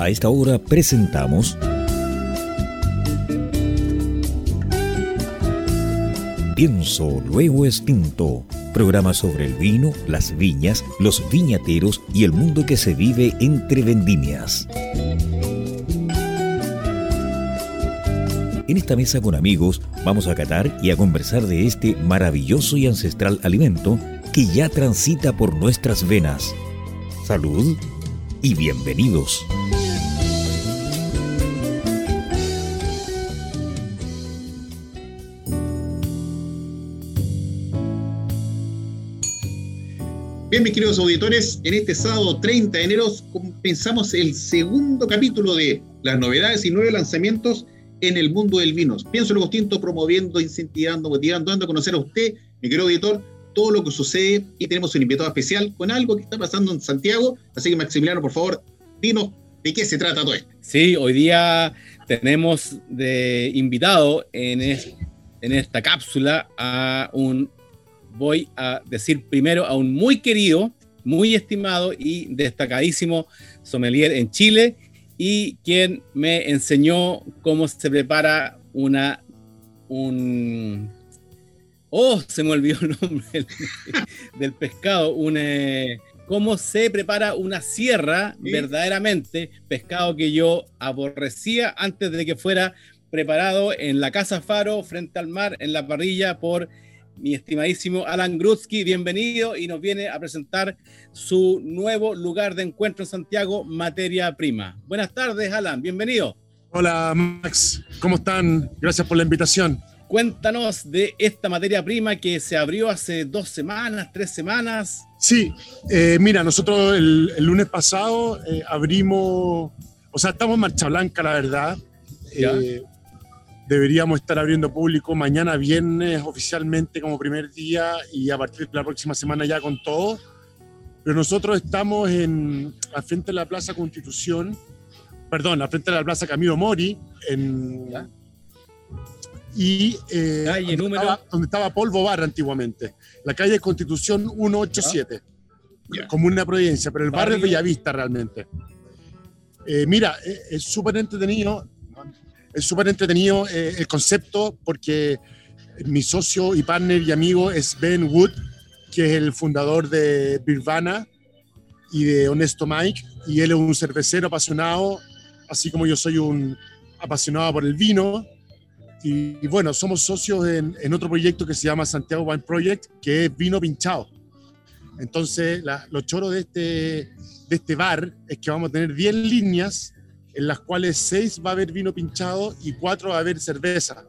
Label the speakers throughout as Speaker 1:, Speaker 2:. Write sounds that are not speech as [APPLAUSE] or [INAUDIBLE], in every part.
Speaker 1: A esta hora presentamos Pienso Luego Extinto, programa sobre el vino, las viñas, los viñateros y el mundo que se vive entre vendimias. En esta mesa con amigos vamos a catar y a conversar de este maravilloso y ancestral alimento que ya transita por nuestras venas. Salud y bienvenidos.
Speaker 2: Bien, mis queridos auditores, en este sábado 30 de enero comenzamos el segundo capítulo de las novedades y nuevos lanzamientos en el mundo del vino. Pienso lo distinto, promoviendo, incentivando, motivando, dando a conocer a usted, mi querido auditor, todo lo que sucede y tenemos un invitado especial con algo que está pasando en Santiago. Así que Maximiliano, por favor, dinos de qué se trata todo esto.
Speaker 3: Sí, hoy día tenemos de invitado en esta cápsula a un voy a decir primero a un muy querido, muy estimado y destacadísimo sommelier en Chile y quien me enseñó cómo se prepara una un oh se me olvidó el nombre [LAUGHS] del, pescado un eh, cómo se prepara una sierra verdaderamente pescado que yo aborrecía antes de que fuera preparado en la casa Faro frente al mar en la parrilla por mi estimadísimo Alan Grutsky, bienvenido y nos viene a presentar su nuevo lugar de encuentro en Santiago, Materia Prima. Buenas tardes, Alan, bienvenido.
Speaker 4: Hola, Max, ¿cómo están? Gracias por la invitación.
Speaker 3: Cuéntanos de esta materia prima que se abrió hace dos semanas, tres semanas.
Speaker 4: Sí, eh, mira, nosotros el, lunes pasado eh, abrimos, o sea, estamos en Marcha Blanca, la verdad. Eh, deberíamos estar abriendo público mañana viernes oficialmente como primer día y a partir de la próxima semana ya con todo. Pero nosotros estamos en, al frente de la Plaza Constitución, perdón, al frente de la Plaza Camilo Mori, en, y eh, donde, estaba, donde, estaba, Polvo Bar antiguamente, la calle Constitución 187, como una Providencia, pero el barrio, es Bellavista realmente. Eh, mira, eh, es súper entretenido es súper entretenido eh, el concepto porque mi socio y partner y amigo es Ben Wood, que es el fundador de Birvana y de Honesto Mike, y él es un cervecero apasionado, así como yo soy un apasionado por el vino. Y, bueno, somos socios en, en, otro proyecto que se llama Santiago Wine Project, que es vino pinchado. Entonces, la, lo choro de este, de este bar es que vamos a tener 10 líneas en las cuales seis va a haber vino pinchado y cuatro va a haber cerveza.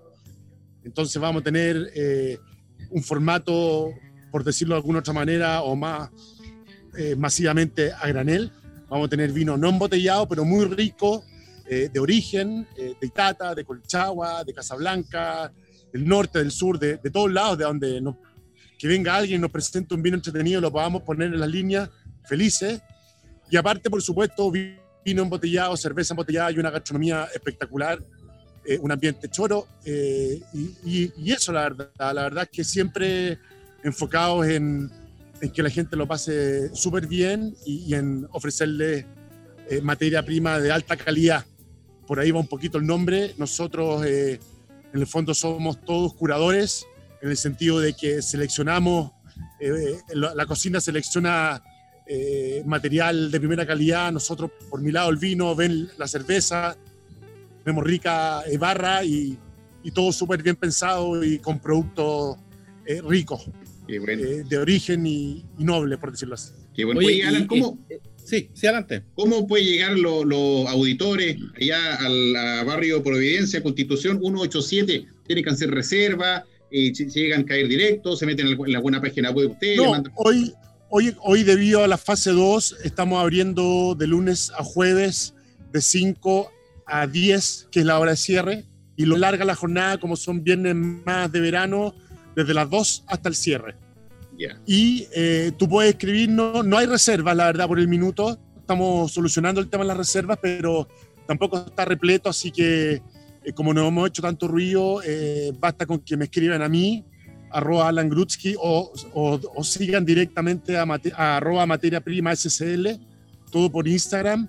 Speaker 4: Entonces vamos a tener eh, un formato, por decirlo de alguna otra manera, o más eh, masivamente a granel. Vamos a tener vino no embotellado, pero muy rico, eh, de origen, de Itata, de Colchagua, de Casablanca, del norte, del sur, de, de todos lados, de donde que venga alguien y nos presente un vino entretenido, lo podamos poner en las líneas felices. Y aparte, por supuesto, vino embotellado, cerveza embotellada y una gastronomía espectacular, eh, un ambiente choro. Eh, y, eso, la verdad, la verdad es que siempre enfocados en, en que la gente lo pase súper bien y, en ofrecerle eh, materia prima de alta calidad. Por ahí va un poquito el nombre. Nosotros, en el fondo, somos todos curadores, en el sentido de que seleccionamos, la, la cocina selecciona eh, material de primera calidad. Nosotros, por mi lado, el vino, ven la cerveza, vemos rica eh, barra y, y todo súper bien pensado y con productos eh, ricos, de origen y, noble, por decirlo así.
Speaker 2: ¿cómo,
Speaker 3: sí, sí, adelante.
Speaker 2: ¿Cómo puede llegar los auditores allá al barrio Providencia, Constitución 187? ¿Tienen que hacer reserva? llegan a caer directo, se meten en la buena página web de ustedes.
Speaker 4: No, hoy, Hoy, hoy debido a la fase 2 estamos abriendo de lunes a jueves de 5 a 10, que es la hora de cierre, y lo larga la jornada como son viernes más de verano, desde las 2 hasta el cierre. Y eh, tú puedes escribirnos, no hay reservas, la verdad, por el minuto. Estamos solucionando el tema de las reservas, pero tampoco está repleto, así que eh, como no hemos hecho tanto ruido, eh, basta con que me escriban a mí arroba Alan Grutsky o, sigan directamente a, arroba materia prima SCL, todo por Instagram.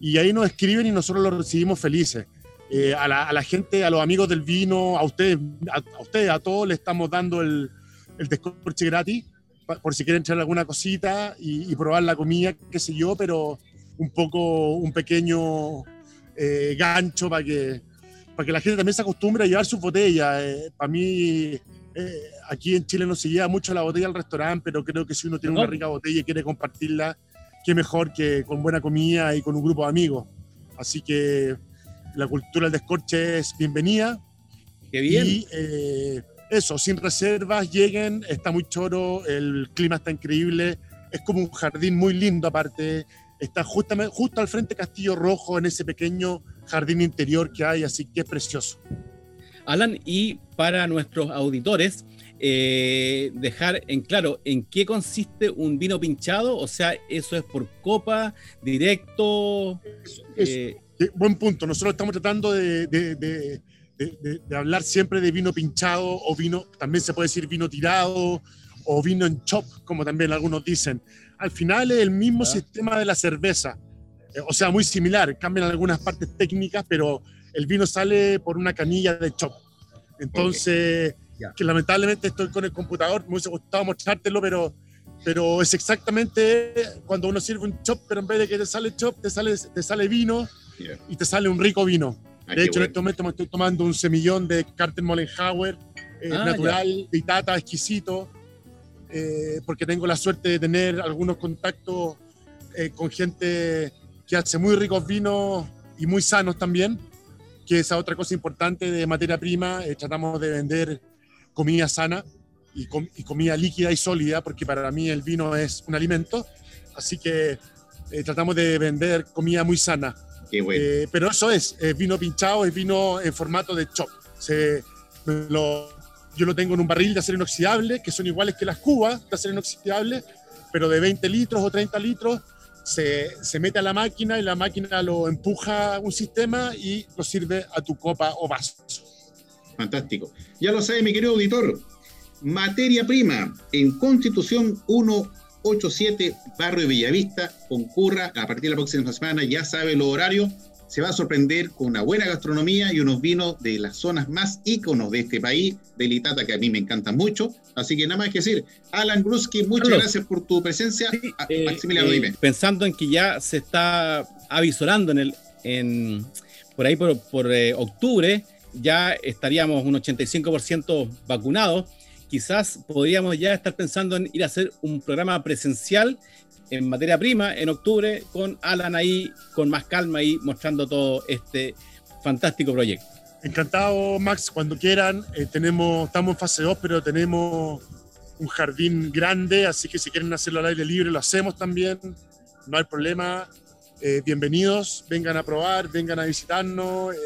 Speaker 4: y ahí nos escriben y nosotros los recibimos felices. Eh, a, la, gente, a los amigos del vino, a ustedes, a, ustedes, a todos le estamos dando el, el descorche gratis por si quieren traer alguna cosita y, probar la comida, qué sé yo, pero un poco, un pequeño eh, gancho para que, para que la gente también se acostumbre a llevar su botella. Eh, para mí, aquí en Chile no se lleva mucho la botella al restaurante, pero creo que si uno tiene una rica botella y quiere compartirla, qué mejor que con buena comida y con un grupo de amigos. Así que la cultura del descorche es bienvenida.
Speaker 3: Qué bien.
Speaker 4: Y eh, eso, sin reservas, lleguen, está muy choro, el clima está increíble, es como un jardín muy lindo aparte, está justamente, justo al frente Castillo Rojo, en ese pequeño jardín interior que hay, así que es precioso.
Speaker 3: Alan, y para nuestros auditores, eh, dejar en claro en qué consiste un vino pinchado, o sea, eso es por copa, directo.
Speaker 4: Eh, buen punto, nosotros estamos tratando de, hablar siempre de vino pinchado o vino, también se puede decir vino tirado o vino en chop, como también algunos dicen. Al final es el mismo sistema de la cerveza, eh, o sea, muy similar, cambian algunas partes técnicas, pero el vino sale por una canilla de chop. Entonces que lamentablemente estoy con el computador, me hubiese gustado mostrártelo, pero, pero es exactamente cuando uno sirve un chop, pero en vez de que te sale chop, te sale, te sale vino y te sale un rico vino. Ah, de hecho, en este momento me estoy tomando un semillón de Carter Mollenhauer, eh, ah, natural, de Itata, exquisito, eh, porque tengo la suerte de tener algunos contactos eh, con gente que hace muy ricos vinos y muy sanos también, que es otra cosa importante de materia prima. tratamos de vender comida sana y, comida líquida y sólida, porque para mí el vino es un alimento. Así que eh, tratamos de vender comida muy sana. Eh, pero eso es, vino pinchado, es vino en formato de chop. Se, lo, yo lo tengo en un barril de acero inoxidable, que son iguales que las cubas de acero inoxidable, pero de 20 litros o 30 litros. Se, se, mete a la máquina y la máquina lo empuja un sistema y lo sirve a tu copa o vaso.
Speaker 2: Fantástico. Ya lo sabe mi querido auditor. Materia prima en Constitución 187, Barrio Bellavista. Concurra a partir de la próxima semana, ya sabe los horarios. Se va a sorprender con una buena gastronomía y unos vinos de las zonas más íconos de este país, de Litata, que a mí me encantan mucho. Así que nada más que decir, Alan Gruski, muchas gracias por tu presencia.
Speaker 3: Ah, eh, Maximiliano, eh, Pensando en que ya se está avisorando en el, en, por ahí por, por eh, octubre, ya estaríamos un 85% vacunados, quizás podríamos ya estar pensando en ir a hacer un programa presencial en materia prima en octubre con Alan ahí, con más calma y mostrando todo este fantástico proyecto.
Speaker 4: Encantado, Max, cuando quieran. Eh, tenemos, estamos en fase 2, pero tenemos un jardín grande, así que si quieren hacerlo al aire libre, lo hacemos también. No hay problema. Eh, bienvenidos, vengan a probar, vengan a visitarnos. Eh,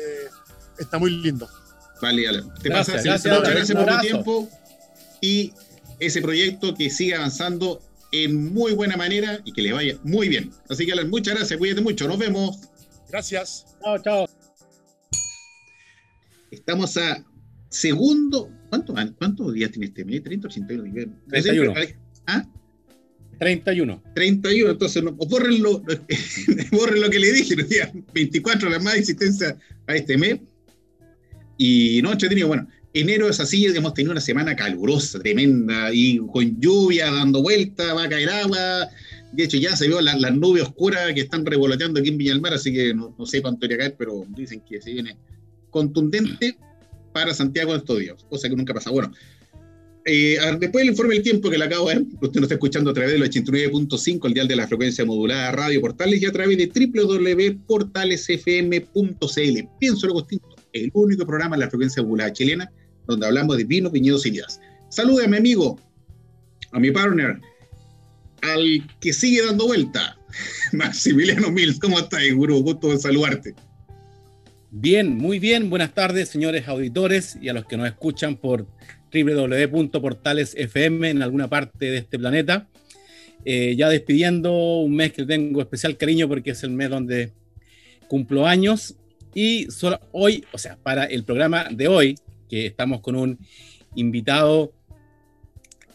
Speaker 4: está muy lindo.
Speaker 2: Vale, Alan. Te gracias, gracias, muchas gracias por tu tiempo y ese proyecto que siga avanzando en muy buena manera y que le vaya muy bien. Así que Alan, muchas gracias, cuídate mucho, nos vemos.
Speaker 4: Gracias.
Speaker 3: Chao, chao.
Speaker 2: Estamos a segundo. ¿Cuántos cuánto días tiene este mes? 30,
Speaker 3: 81. 31. ¿Ah? 31.
Speaker 2: 31, entonces no, borren, lo, [LAUGHS] borren lo que le dije, 24 [LAUGHS] la más existencia a este mes. Y no, tenido bueno, enero es así, hemos tenido una semana calurosa, tremenda, y con lluvia, dando vuelta, va a caer agua. De hecho, ya se vio las nubes oscuras que están revoloteando aquí en Viña del Mar, así que no, sé cuánto irá a caer, pero dicen que se viene contundente para Santiago de estos días, cosa que nunca pasa. Bueno, eh, después del informe del tiempo que le acabo de ver, usted nos está escuchando a través del 89.5, el dial de la frecuencia modulada Radio Portales y a través de www.portalesfm.cl. Pienso lo distinto, el único programa de la frecuencia modulada chilena donde hablamos de vinos, viñedos y vidas. Salude a mi amigo, a mi partner, al que sigue dando vuelta, [LAUGHS] Maximiliano Mills. ¿Cómo estás, Guru? Gusto de saludarte.
Speaker 3: Bien, muy bien. Buenas tardes, señores auditores y a los que nos escuchan por www.portalesfm en alguna parte de este planeta. Eh, ya despidiendo un mes que tengo especial cariño porque es el mes donde cumplo años. Y solo hoy, o sea, para el programa de hoy, que estamos con un invitado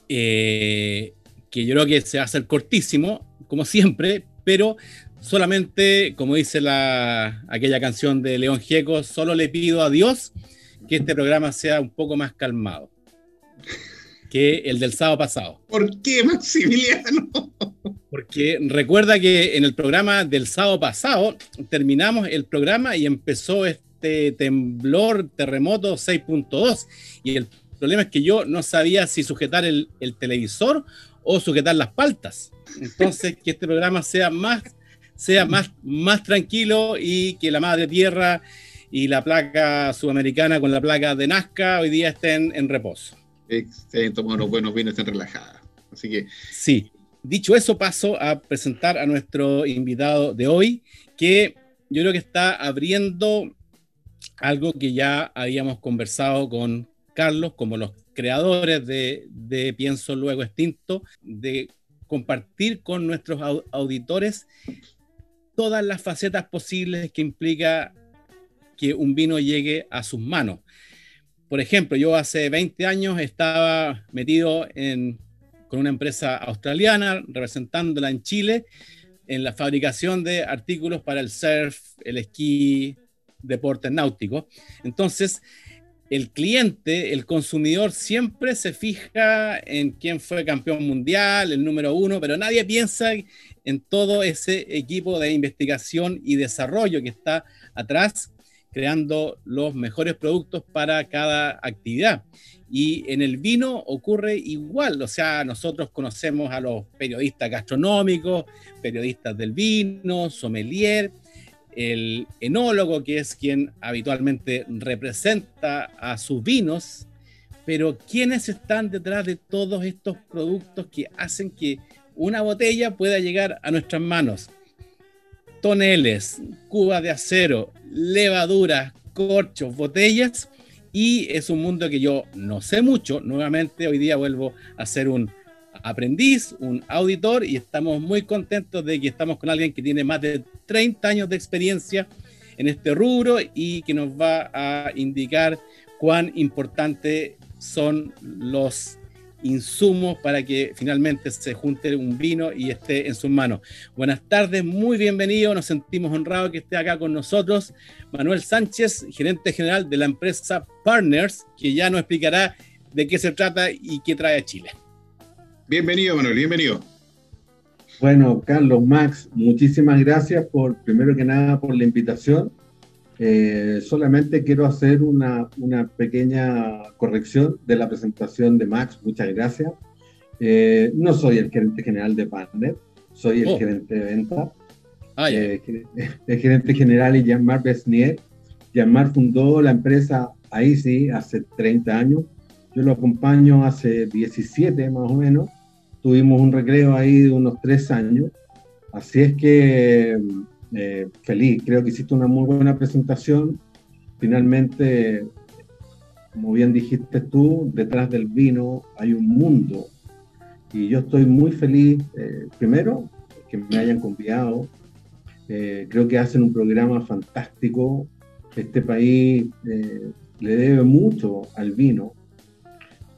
Speaker 3: eh, que yo creo que se va a hacer cortísimo, como siempre, pero solamente, como dice la, aquella canción de León Gieco, solo le pido a Dios que este programa sea un poco más calmado que el del sábado pasado.
Speaker 2: ¿Por qué, Maximiliano? [LAUGHS]
Speaker 3: Porque recuerda que en el programa del sábado pasado terminamos el programa y empezó este temblor, terremoto 6.2. Y el problema es que yo no sabía si sujetar el, el televisor o sujetar las paltas. Entonces, que este programa sea más sea más, más tranquilo y que la madre tierra y la placa sudamericana con la placa de Nazca hoy día estén en reposo.
Speaker 2: Excelente, unos buenos vinos, estén relajadas. Así que.
Speaker 3: Sí. Dicho eso, paso a presentar a nuestro invitado de hoy, que yo creo que está abriendo algo que ya habíamos conversado con Carlos, como los creadores de, Pienso Luego Extinto, de compartir con nuestros auditores todas las facetas posibles que implica que un vino llegue a sus manos. Por ejemplo, yo hace 20 años estaba metido con una empresa australiana, representándola en Chile, en la fabricación de artículos para el surf, el esquí, deportes náuticos. Entonces, el cliente, el consumidor, siempre se fija en quién fue campeón mundial, el número uno, pero nadie piensa en todo ese equipo de investigación y desarrollo que está atrás, creando los mejores productos para cada actividad. Y en el vino ocurre igual, o sea, nosotros conocemos a los periodistas gastronómicos, periodistas del vino, sommelier, el enólogo, que es quien habitualmente representa a sus vinos, pero ¿quiénes están detrás de todos estos productos que hacen que una botella pueda llegar a nuestras manos. Toneles, cubas de acero, levaduras, corchos, botellas. Y es un mundo que yo no sé mucho. Nuevamente hoy día vuelvo a ser un aprendiz, un auditor y estamos muy contentos de que estamos con alguien que tiene más de 30 años de experiencia en este rubro y que nos va a indicar cuán importante son los insumos para que finalmente se junte un vino y esté en sus manos. Buenas tardes, muy bienvenido, nos sentimos honrados que esté acá con nosotros Manuel Sánchez, gerente general de la empresa Partners, que ya nos explicará de qué se trata y qué trae a Chile.
Speaker 2: Bienvenido, Manuel, bienvenido.
Speaker 5: Bueno, Carlos, Max, muchísimas gracias por, primero que nada, por la invitación eh, solamente quiero hacer una, una, pequeña corrección de la presentación de Max. Muchas gracias. Eh, no soy el gerente general de Partner, soy el oh. gerente de venta. Ah, eh, [LAUGHS] el gerente general es Jean-Marc Besnier. Jean-Marc fundó la empresa ahí sí, hace 30 años. Yo lo acompaño hace 17 más o menos. Tuvimos un recreo ahí de unos 3 años. Así es que eh, feliz, creo que hiciste una muy buena presentación. Finalmente, como bien dijiste tú, detrás del vino hay un mundo y yo estoy muy feliz, eh, primero, que me hayan confiado. Eh, creo que hacen un programa fantástico. Este país le debe mucho al vino.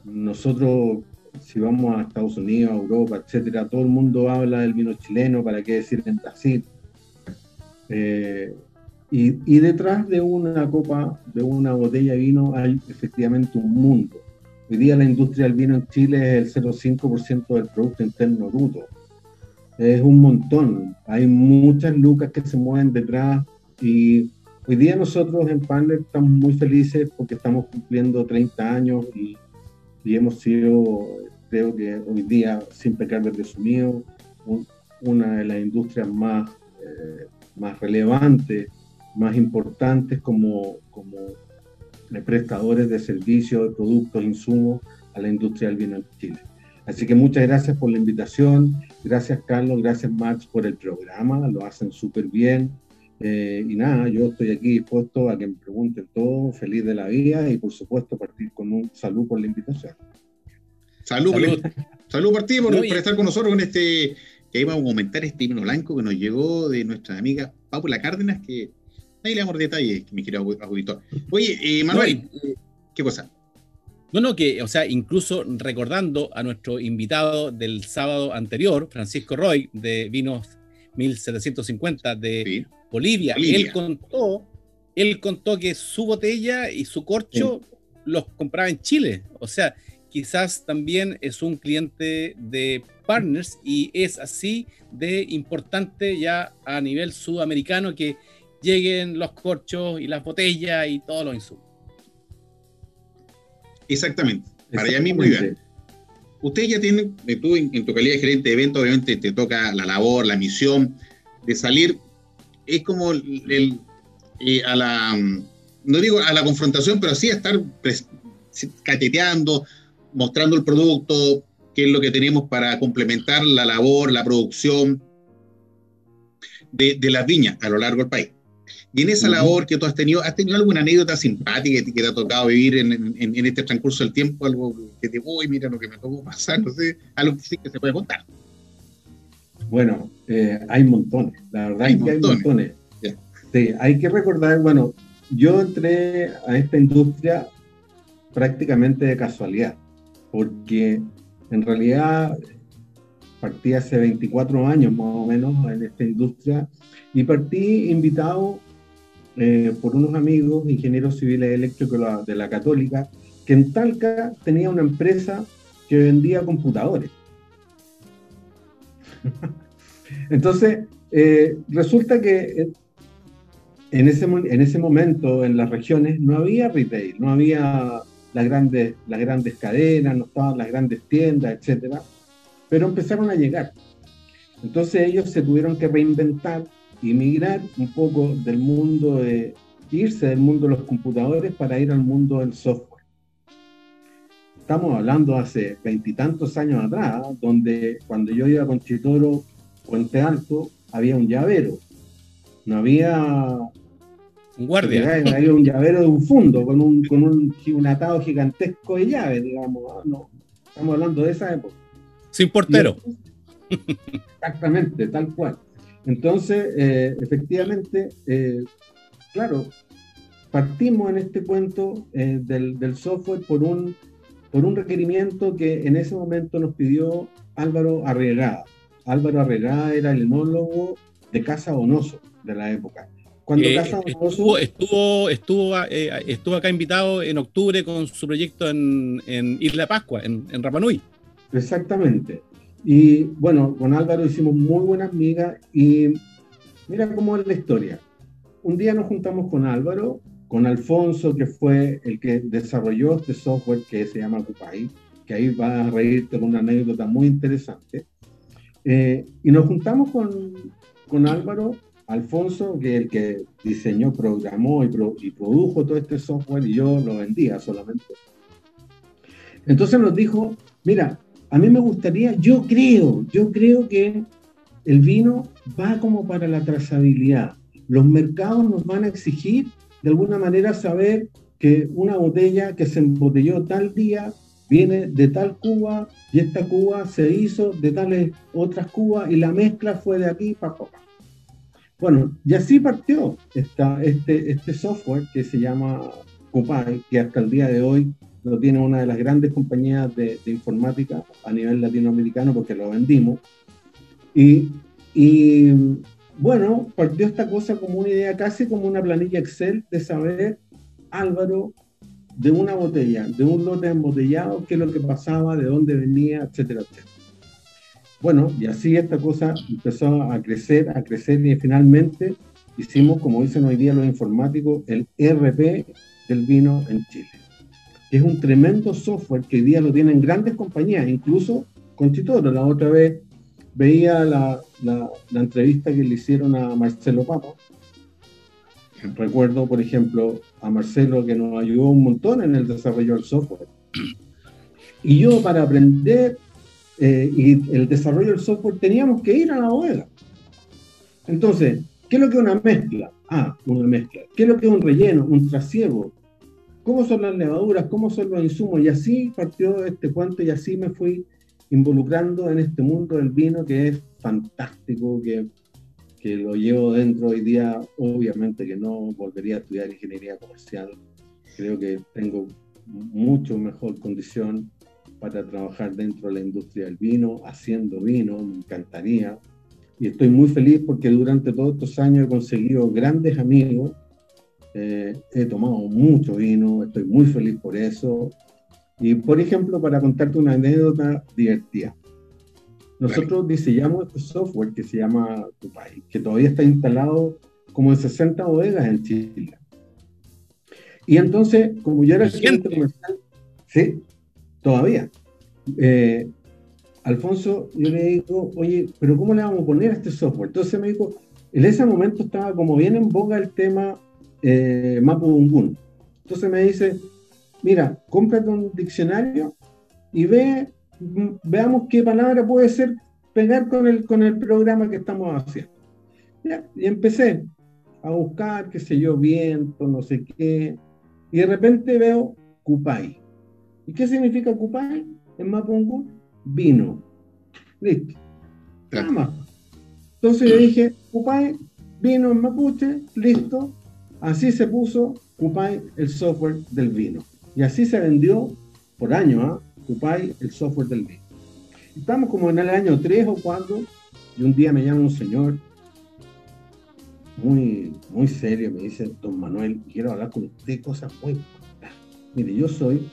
Speaker 5: Nosotros, si vamos a Estados Unidos, a Europa, etcétera, todo el mundo habla del vino chileno, para qué decir en Brasil eh, y, detrás de una copa, de una botella de vino, hay efectivamente un mundo. Hoy día la industria del vino en Chile es el 0,5% del Producto Interno Bruto. Es un montón. Hay muchas lucas que se mueven detrás y hoy día nosotros en Panel estamos muy felices porque estamos cumpliendo 30 años y, hemos sido, creo que hoy día, sin pecar de sumido, una de las industrias más eh, más relevantes, más importantes como, como prestadores de servicios, de productos, insumos a la industria del vino en Chile. Así que muchas gracias por la invitación, gracias Carlos, gracias Max por el programa, lo hacen súper bien. Eh, y nada, yo estoy aquí dispuesto a que me pregunten todo, feliz de la vida y por supuesto partir con un salud por la invitación.
Speaker 2: Salud, salud, salud por ti, por, por estar con nosotros en este que ahí vamos a comentar este himno blanco que nos llegó de nuestra amiga Paula Cárdenas, que ahí le damos detalles, mi querido auditor. Oye, eh, Manuel, eh, ¿qué cosa?
Speaker 3: No, no, que, o sea, incluso recordando a nuestro invitado del sábado anterior, Francisco Roy, de Vinos 1750 de Bolivia. Él contó, él contó que su botella y su corcho los compraba en Chile. O sea, quizás también es un cliente de partners y es así de importante ya a nivel sudamericano que lleguen los corchos y las botellas y todos los insumos.
Speaker 2: Exactamente. Para allá mismo bien. Ustedes ya tienen, eh, tú en, tu calidad de gerente de evento, obviamente te toca la labor, la misión de salir. Es como el, eh, a la, no digo a la confrontación, pero sí a estar cateteando, mostrando el producto, qué es lo que tenemos para complementar la labor, la producción de, de las viñas a lo largo del país. Y en esa labor que tú has tenido, ¿has tenido alguna anécdota simpática que te ha tocado vivir en, en, este transcurso del tiempo? Algo que te voy, mira lo que me tocó pasar, no sé, algo que sí que se puede contar.
Speaker 5: Bueno, eh, hay montones, la verdad hay es que montones. hay montones. Sí, hay que recordar, bueno, yo entré a esta industria prácticamente de casualidad, porque en realidad partí hace 24 años más o menos en esta industria y partí invitado eh, por unos amigos, ingenieros civiles eléctricos de la Católica, que en Talca tenía una empresa que vendía computadores. [LAUGHS] Entonces, eh, resulta que eh, en ese, en ese momento en las regiones no había retail, no había las grandes, las grandes cadenas, no estaban las grandes tiendas, etc. Pero empezaron a llegar. Entonces ellos se tuvieron que reinventar y migrar un poco del mundo de irse del mundo de los computadores para ir al mundo del software. Estamos hablando hace veintitantos años atrás, donde cuando yo iba con Chitoro Puente Alto, había un llavero. No había
Speaker 3: un guardia. [LAUGHS]
Speaker 5: Había un llavero de un fondo con un, con un, atado gigantesco de llaves, digamos. No, estamos hablando de esa época.
Speaker 3: Sin portero. [LAUGHS]
Speaker 5: exactamente, tal cual. Entonces, eh, efectivamente, eh, claro, partimos en este cuento eh, del, software por un, por un requerimiento que en ese momento nos pidió Álvaro Arregada. Álvaro Arregada era el enólogo de Casa Donoso de la época.
Speaker 3: Cuando Casa Donoso, estuvo, estuvo, estuvo, acá invitado en octubre con su proyecto en, Isla Pascua, en, en Rapanui.
Speaker 5: Exactamente. Y bueno, con Álvaro hicimos muy buenas amigas y mira cómo es la historia. Un día nos juntamos con Álvaro, con Alfonso, que fue el que desarrolló este software que se llama Cupay, que ahí va a reírte con una anécdota muy interesante. Eh, y nos juntamos con, con Álvaro, Alfonso, que es el que diseñó, programó y, y produjo todo este software y yo lo vendía solamente. Entonces nos dijo, mira, a mí me gustaría, yo creo, yo creo que el vino va como para la trazabilidad. Los mercados nos van a exigir de alguna manera saber que una botella que se embotelló tal día viene de tal cuba y esta cuba se hizo de tales otras cubas y la mezcla fue de aquí para acá. Bueno, y así partió esta, este, este software que se llama Cupay, que hasta el día de hoy lo tiene una de las grandes compañías de, informática a nivel latinoamericano porque lo vendimos. Y, bueno, partió esta cosa como una idea casi como una planilla Excel de saber, Álvaro, de una botella, de un lote embotellado, qué es lo que pasaba, de dónde venía, etcétera, etcétera. Bueno, y así esta cosa empezó a crecer, a crecer y finalmente hicimos, como dicen hoy día los informáticos, el RP del vino en Chile es un tremendo software que hoy día lo tienen grandes compañías, incluso con Chitoro. La otra vez veía la, la, entrevista que le hicieron a Marcelo Papa. Recuerdo, por ejemplo, a Marcelo que nos ayudó un montón en el desarrollo del software. Y yo para aprender eh, y el desarrollo del software teníamos que ir a la bodega. Entonces, ¿qué es lo que es una mezcla? Ah, una mezcla. ¿Qué es lo que es un relleno, un trasiego? cómo son las levaduras, cómo son los insumos. Y así partió este cuento y así me fui involucrando en este mundo del vino que es fantástico, que, que lo llevo dentro hoy día. Obviamente que no volvería a estudiar ingeniería comercial. Creo que tengo mucho mejor condición para trabajar dentro de la industria del vino, haciendo vino, me encantaría. y estoy muy feliz porque durante todos estos años he conseguido grandes amigos, eh, he tomado mucho vino, estoy muy feliz por eso. Y por ejemplo, para contarte una anécdota divertida. Nosotros diseñamos este software que se llama Tupai, que todavía está instalado como en 60 bodegas en Chile. Y entonces, como yo era comercial, sí, todavía. Eh, Alfonso, yo le digo, oye, pero ¿cómo le vamos a poner a este software? Entonces me dijo, en ese momento estaba como bien en boga el tema eh, Mapudungun. Entonces me dice, mira, cómprate un diccionario y ve, veamos qué palabra puede ser pegar con el, con el programa que estamos haciendo. y empecé a buscar, qué sé yo, viento, no sé qué, y de repente veo Kupay. ¿Y qué significa Kupay en Mapudungun? Vino. Listo. Nada más. Entonces yo dije, Kupay, vino en Mapuche, listo. Así se puso Kupay, el software del vino. Y así se vendió por año, ¿ah? el software del vino. Estamos como en el año 3 o 4, y un día me llama un señor muy, muy serio, me dice, don Manuel, quiero hablar con usted cosas muy importantes. Mire, yo soy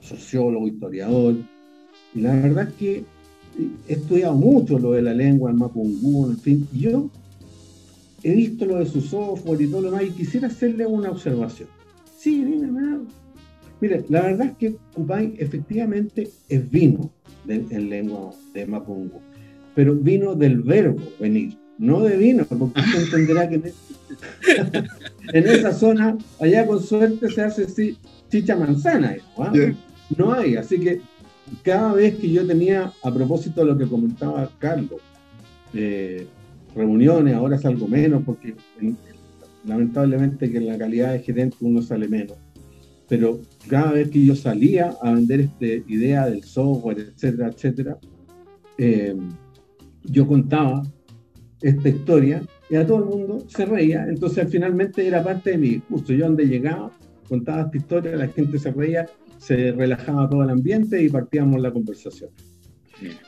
Speaker 5: sociólogo, historiador, y la verdad es que he estudiado mucho lo de la lengua, el mapungún, en fin, y yo he visto lo de su software y todo lo demás, y quisiera hacerle una observación. Sí, dime, Mire, la verdad es que Kupay efectivamente es vino en lengua de Mapungu, pero vino del verbo venir, no de vino, porque usted [LAUGHS] entenderá que [LAUGHS] en, esa zona, allá con suerte se hace chicha manzana, ¿ah? no hay, así que cada vez que yo tenía, a propósito de lo que comentaba Carlos, eh, reuniones, ahora salgo menos, porque lamentablemente que en la calidad de gerente uno sale menos pero cada vez que yo salía a vender esta idea del software, etcétera, etcétera, eh, yo contaba esta historia y a todo el mundo se reía, entonces finalmente era parte de mi discurso. Yo donde llegaba, contaba esta historia, la gente se reía, se relajaba todo el ambiente y partíamos la conversación.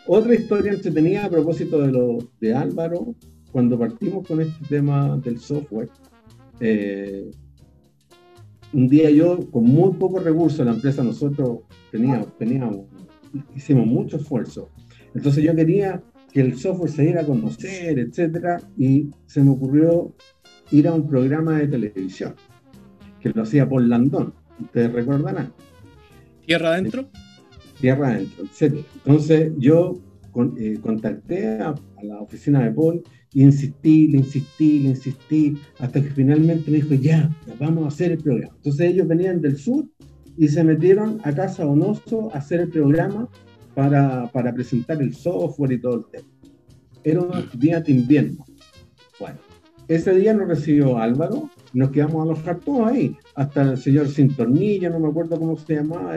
Speaker 5: Otra historia entretenida a propósito de lo de Álvaro, cuando partimos con este tema del software, eh, un día yo, con muy pocos recursos, la empresa nosotros teníamos, teníamos, hicimos mucho esfuerzo. Entonces yo quería que el software se diera a conocer, etcétera, y se me ocurrió ir a un programa de televisión que lo hacía Paul Landón. Ustedes recordarán.
Speaker 3: ¿Tierra adentro?
Speaker 5: Tierra adentro, etcétera. Entonces yo eh, contacté a, a, la oficina de Paul y insistí, le insistí, le insistí, hasta que finalmente me dijo, ya, vamos a hacer el programa. Entonces ellos venían del sur y se metieron a Casa Donoso a hacer el programa para, para presentar el software y todo el tema. Era un día de invierno. Bueno, ese día nos recibió Álvaro, nos quedamos a alojar todos ahí, hasta el señor Sin Tornillo, no me acuerdo cómo se llamaba,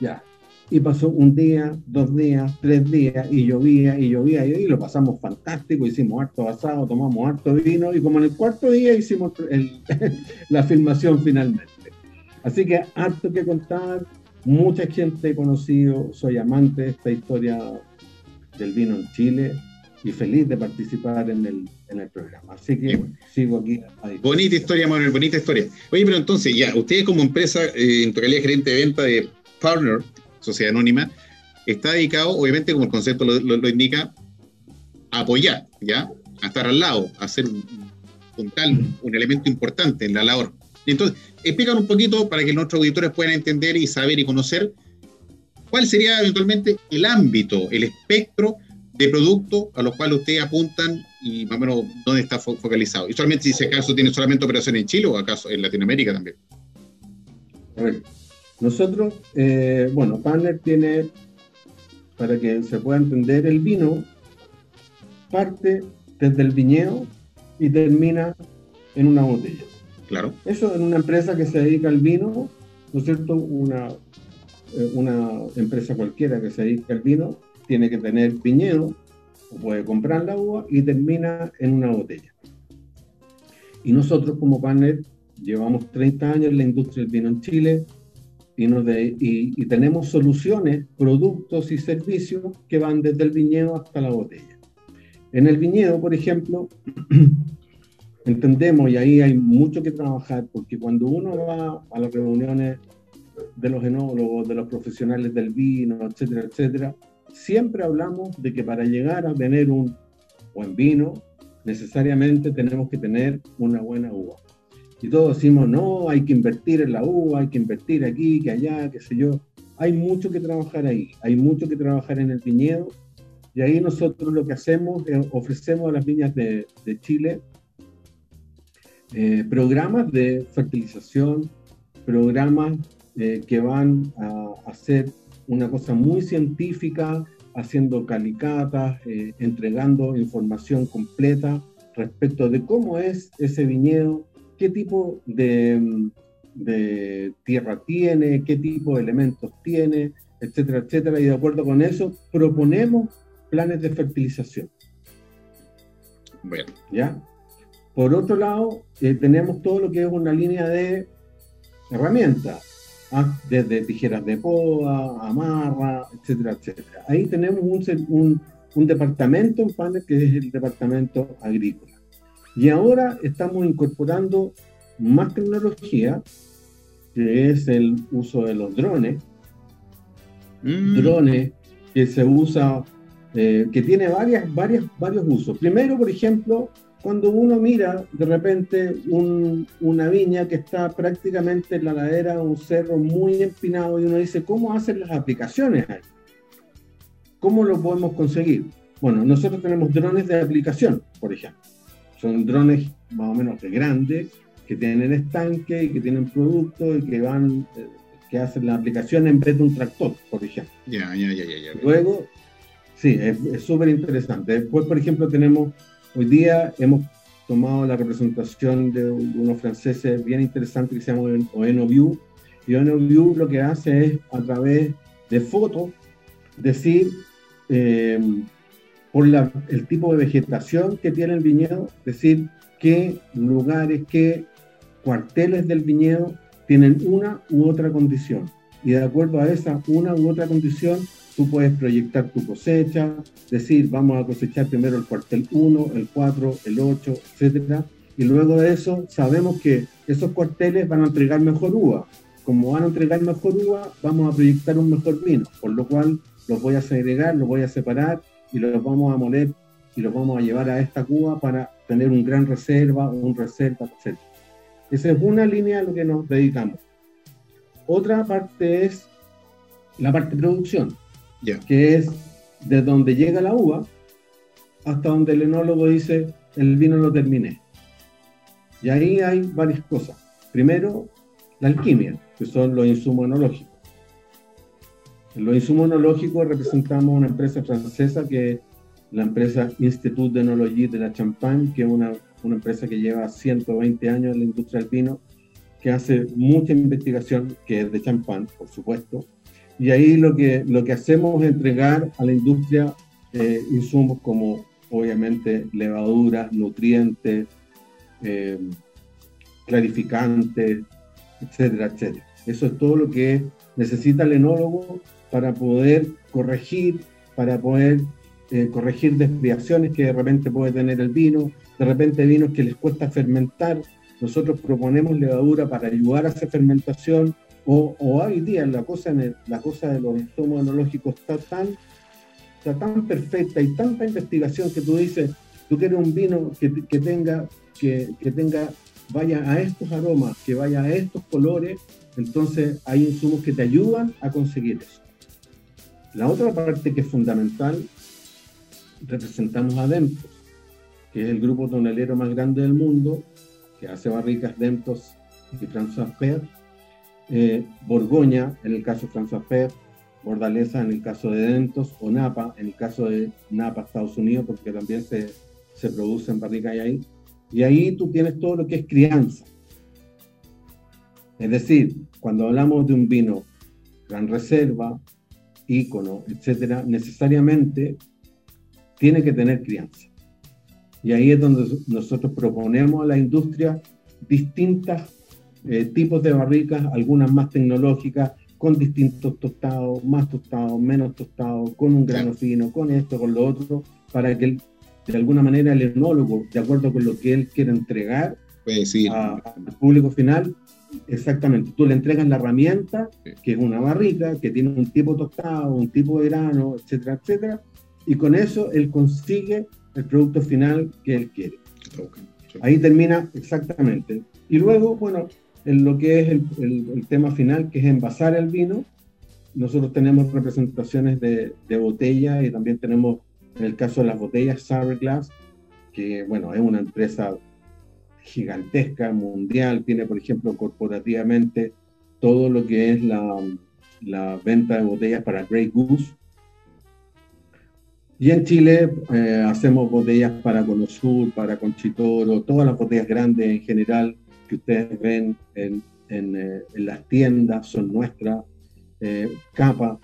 Speaker 5: ya, y pasó un día, dos días, tres días, y llovía, y llovía, y, lo pasamos fantástico, hicimos harto asado, tomamos harto vino, y como en el cuarto día hicimos [LAUGHS] la filmación finalmente. Así que harto que contar, mucha gente he conocido, soy amante de esta historia del vino en Chile, y feliz de participar en el, en el programa. Así que sigo aquí.
Speaker 2: bonita historia, Manuel, bonita historia. Oye, pero entonces, ya, ustedes como empresa, eh, en tu calidad de gerente de venta de Partner, sociedad anónima, está dedicado, obviamente, como el concepto lo, indica, a apoyar, ¿ya? A estar al lado, a ser un, tal, un elemento importante en la labor. Entonces, explícanos un poquito para que nuestros auditores puedan entender y saber y conocer cuál sería eventualmente el ámbito, el espectro de productos a los cuales ustedes apuntan y más o menos dónde está focalizado. Y solamente si ese acaso tiene solamente operación en Chile o acaso en Latinoamérica también.
Speaker 5: Correcto. Nosotros, eh, bueno, Panner tiene, para que se pueda entender, el vino parte desde el viñedo y termina en una botella.
Speaker 2: Claro.
Speaker 5: Eso en una empresa que se dedica al vino, ¿no es cierto? Una, eh, una empresa cualquiera que se dedica al vino tiene que tener viñedo, o puede comprar la uva y termina en una botella. Y nosotros como Panner llevamos 30 años en la industria del vino en Chile, y, tenemos soluciones, productos y servicios que van desde el viñedo hasta la botella. En el viñedo, por ejemplo, [CLEARS THROAT] entendemos, y ahí hay mucho que trabajar, porque cuando uno va a las reuniones de los enólogos, de los profesionales del vino, etcétera, etcétera, siempre hablamos de que para llegar a tener un buen vino, necesariamente tenemos que tener una buena uva. Y todos decimos, no, hay que invertir en la uva, hay que invertir aquí, que allá, qué sé yo. Hay mucho que trabajar ahí, hay mucho que trabajar en el viñedo. Y ahí nosotros lo que hacemos es ofrecemos a las viñas de, Chile eh, programas de fertilización, programas eh, que van a hacer una cosa muy científica, haciendo calicatas, eh, entregando información completa respecto de cómo es ese viñedo, qué tipo de, tierra tiene, qué tipo de elementos tiene, etcétera, etcétera. Y de acuerdo con eso, proponemos planes de fertilización. Bueno. ¿Ya? Por otro lado, eh, tenemos todo lo que es una línea de herramientas ¿ah? desde tijeras de poda, amarra, etcétera, etcétera. Ahí tenemos un, un, departamento en panel que es el departamento agrícola. Y ahora estamos incorporando más tecnología, que es el uso de los drones. Mm. Drones que se usa, eh, que tiene varias, varias, varios usos. Primero, por ejemplo, cuando uno mira de repente una viña que está prácticamente en la ladera, un cerro muy empinado, y uno dice, ¿cómo hacen las aplicaciones ahí? ¿Cómo lo podemos conseguir? Bueno, nosotros tenemos drones de aplicación, por ejemplo. Son drones más o menos de grandes, que tienen estanque y que tienen productos y que van, eh, que hacen la aplicación en vez de un tractor, por ejemplo.
Speaker 2: Ya, ya, ya, ya.
Speaker 5: Luego, sí, es súper interesante. Después, por ejemplo, tenemos Hoy día hemos tomado la representación de, unos franceses bien interesantes que se llaman OenoView. Y OenoView lo que hace es, a través de fotos, decir eh, por el tipo de vegetación que tiene el viñedo, decir qué lugares, qué cuarteles del viñedo tienen una u otra condición. Y de acuerdo a esa una u otra condición, Tú puedes proyectar tu cosecha, decir, vamos a cosechar primero el cuartel 1, el 4, el 8, etcétera, y luego de eso sabemos que esos cuarteles van a entregar mejor uva. Como van a entregar mejor uva, vamos a proyectar un mejor vino, por lo cual los voy a segregar, los voy a separar y los vamos a moler y los vamos a llevar a esta cuba para tener un gran reserva, un reserva, etc. Esa es una línea a lo que nos dedicamos. Otra parte es la parte de producción que es de donde llega la uva hasta donde el enólogo dice, el vino lo terminé. Y ahí hay varias cosas. Primero, la alquimia, que son los insumos enológicos. En los insumos enológicos representamos una empresa francesa que es la empresa Institut d'Enologie de la Champagne, que es una, una empresa que lleva 120 años en la industria del vino, que hace mucha investigación, que es de champán, por supuesto, y ahí lo que, lo que hacemos es entregar a la industria eh, insumos como obviamente levadura, nutrientes, eh, clarificantes, etcétera, etcétera. Eso es todo lo que necesita el enólogo para poder corregir, para poder eh, corregir desviaciones que de repente puede tener el vino, de repente vinos que les cuesta fermentar. Nosotros proponemos levadura para ayudar a esa fermentación, o, hoy día la cosa, la cosa de los insumos enológicos está tan, está tan perfecta y tanta investigación que tú dices, tú quieres un vino que, que tenga, que, que, tenga, vaya a estos aromas, que vaya a estos colores, entonces hay insumos que te ayudan a conseguir eso. La otra parte que es fundamental, representamos a Dentos, que es el grupo tonelero más grande del mundo, que hace barricas Dentos y François Père, eh, Borgoña, en el caso de François Bordaleza en el caso de Dentos, o Napa, en el caso de Napa, Estados Unidos, porque también se, se produce en barrica y ahí. Y ahí tú tienes todo lo que es crianza. Es decir, cuando hablamos de un vino gran reserva, ícono, etcétera, necesariamente tiene que tener crianza. Y ahí es donde nosotros proponemos a la industria distintas eh, tipos de barricas, algunas más tecnológicas, con distintos tostados, más tostados, menos tostados, con un grano fino, con esto, con lo otro, para que de alguna manera el enólogo, de acuerdo con lo que él quiere entregar al público final, exactamente, tú le entregas la herramienta, que es una barrica, que tiene un tipo tostado, un tipo de grano, etcétera, etcétera, y con eso él consigue el producto final que él quiere. Ahí termina exactamente. Y luego, bueno, en lo que es el, tema final, que es envasar el vino, nosotros tenemos representaciones de, de botella y también tenemos, en el caso de las botellas, Sour Glass, que bueno, es una empresa gigantesca, mundial, tiene, por ejemplo, corporativamente todo lo que es la, la venta de botellas para Grey Goose. Y en Chile eh, hacemos botellas para Conosur, para Conchitoro, todas las botellas grandes en general que ustedes ven en, en, eh, en las tiendas son nuestras. Eh, capa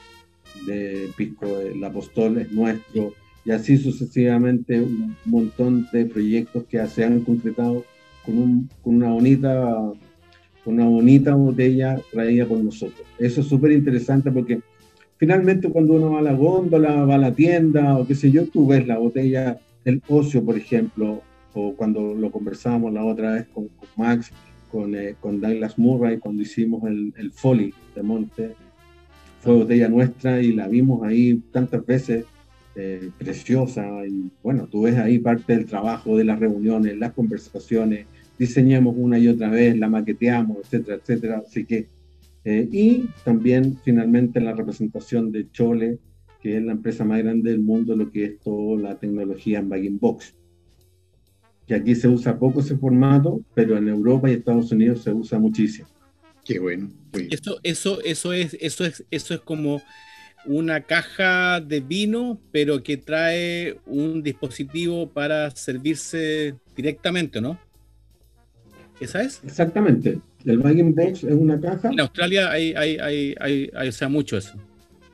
Speaker 5: de Pisco el Apostol es nuestro, y así sucesivamente un montón de proyectos que se han concretado con, una bonita una bonita botella traída por nosotros. Eso es súper interesante porque finalmente cuando uno va a la góndola, va a la tienda o qué sé yo, tú ves la botella del ocio, por ejemplo, o cuando lo conversábamos la otra vez con, Max, con, eh, con, Douglas Murray, cuando hicimos el, el Folly de Monte, fue botella nuestra y la vimos ahí tantas veces eh, preciosa y bueno, tú ves ahí parte del trabajo de las reuniones, las conversaciones, diseñamos una y otra vez, la maqueteamos, etcétera, etcétera. Así que, eh, y también finalmente la representación de Chole, que es la empresa más grande del mundo, lo que es toda la tecnología en bagging box. Que aquí se usa poco ese formato, pero en Europa y Estados Unidos se usa muchísimo.
Speaker 2: Qué bueno.
Speaker 3: Eso, eso, eso es, eso es, eso es como una caja de vino, pero que trae un dispositivo para servirse directamente, ¿no? ¿Esa es?
Speaker 5: Exactamente. El bagging box es una caja.
Speaker 3: En Australia hay, hay, hay, hay, hay o sea, mucho eso.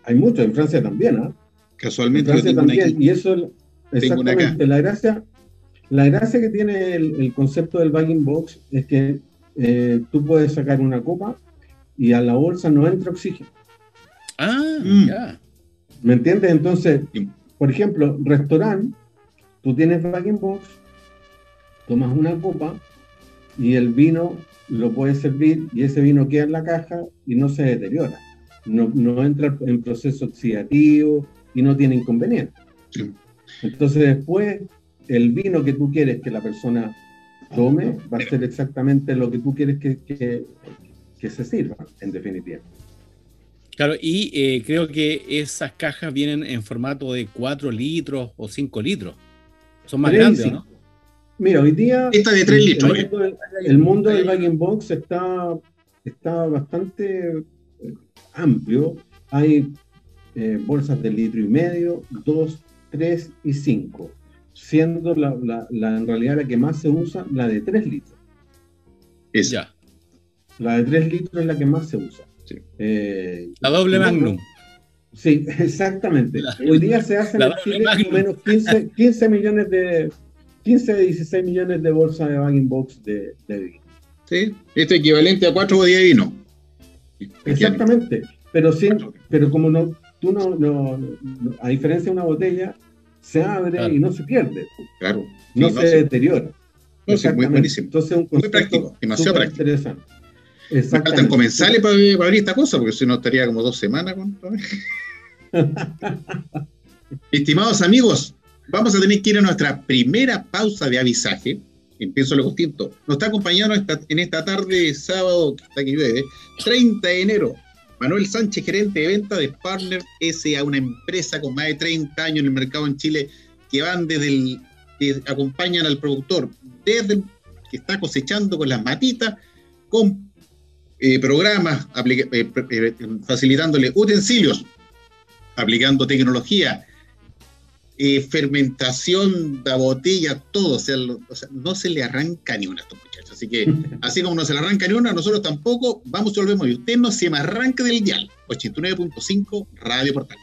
Speaker 5: Hay mucho, en Francia también, ¿ah?
Speaker 2: Casualmente.
Speaker 5: En Francia también. Y eso, exactamente, la gracia, la gracia que tiene el, concepto del bagging box es que eh, tú puedes sacar una copa y a la bolsa no entra oxígeno.
Speaker 3: Ah, mm. ya.
Speaker 5: ¿Me entiendes? Entonces, por ejemplo, restaurante, tú tienes bagging box, tomas una copa y el vino lo puedes servir y ese vino queda en la caja y no se deteriora. No, no entra en proceso oxidativo y no tiene inconveniente. Entonces después el vino que tú quieres que la persona tome va a ser exactamente lo que tú quieres que, que, que se sirva, en definitiva.
Speaker 3: Claro, y eh, creo que esas cajas vienen en formato de 4 litros o 5 litros. Son más grandes, ¿no?
Speaker 5: Mira, hoy día.
Speaker 2: Esta de 3 litros.
Speaker 5: El, mundo del bagging box está, está bastante eh, amplio. Hay eh, bolsas de litro y medio, 2, 3 y 5. Siendo la, la, en realidad la que más se usa, la de 3 litros.
Speaker 3: Es ya.
Speaker 5: La de 3 litros es la que más se usa.
Speaker 3: Eh, la doble Magnum.
Speaker 5: Sí, [LAUGHS] exactamente. Hoy día se hacen en Chile menos 15, 15, millones de 15 16 millones de bolsas de bagging box de, vino.
Speaker 2: Sí, esto equivalente a cuatro botellas de vino.
Speaker 5: Exactamente. Pero sin, pero como no, tú no, no, a diferencia de una botella, se abre y no se pierde.
Speaker 2: Claro.
Speaker 5: no, se, deteriora.
Speaker 2: No, sí, muy buenísimo.
Speaker 5: Entonces, un
Speaker 2: muy práctico, demasiado práctico. Interesante. Me faltan comensales para, abrir esta cosa, porque si no estaría como dos semanas. Con... [LAUGHS] Estimados amigos, vamos a tener que ir a nuestra primera pausa de avisaje. Empiezo lo distinto. Nos está acompañando en esta tarde de sábado, que está que llueve, 30 de enero, Manuel Sánchez, gerente de venta de Partner SA, una empresa con más de 30 años en el mercado en Chile, que van desde el, que acompañan al productor, desde que está cosechando con las matitas, con eh, programas, eh, eh, facilitándole utensilios, aplicando tecnología, fermentación de botella, todo. O sea, no se le arranca ni una a estos muchachos. Así que, [LAUGHS] así como no se le arranca ni una, nosotros tampoco vamos y volvemos. Y usted no se me arranca del dial. 89.5 Radio Portal.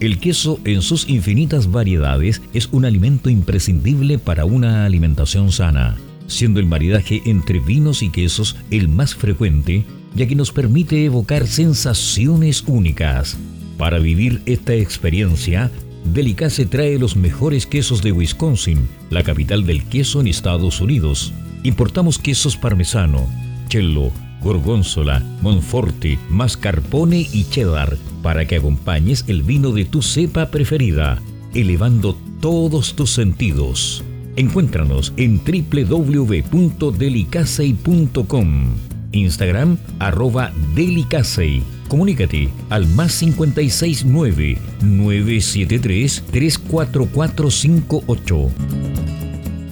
Speaker 1: El queso en sus infinitas variedades es un alimento imprescindible para una alimentación sana, siendo el maridaje entre vinos y quesos el más frecuente, ya que nos permite evocar sensaciones únicas. Para vivir esta experiencia, Delicace trae los mejores quesos de Wisconsin, la capital del queso en Estados Unidos. Importamos quesos parmesano, cello, gorgonzola, monforte, mascarpone y cheddar para que acompañes el vino de tu cepa preferida, elevando todos tus sentidos. Encuéntranos en www.delicasey.com. Instagram arroba delicasey. Comunícate al más 569 973 34458.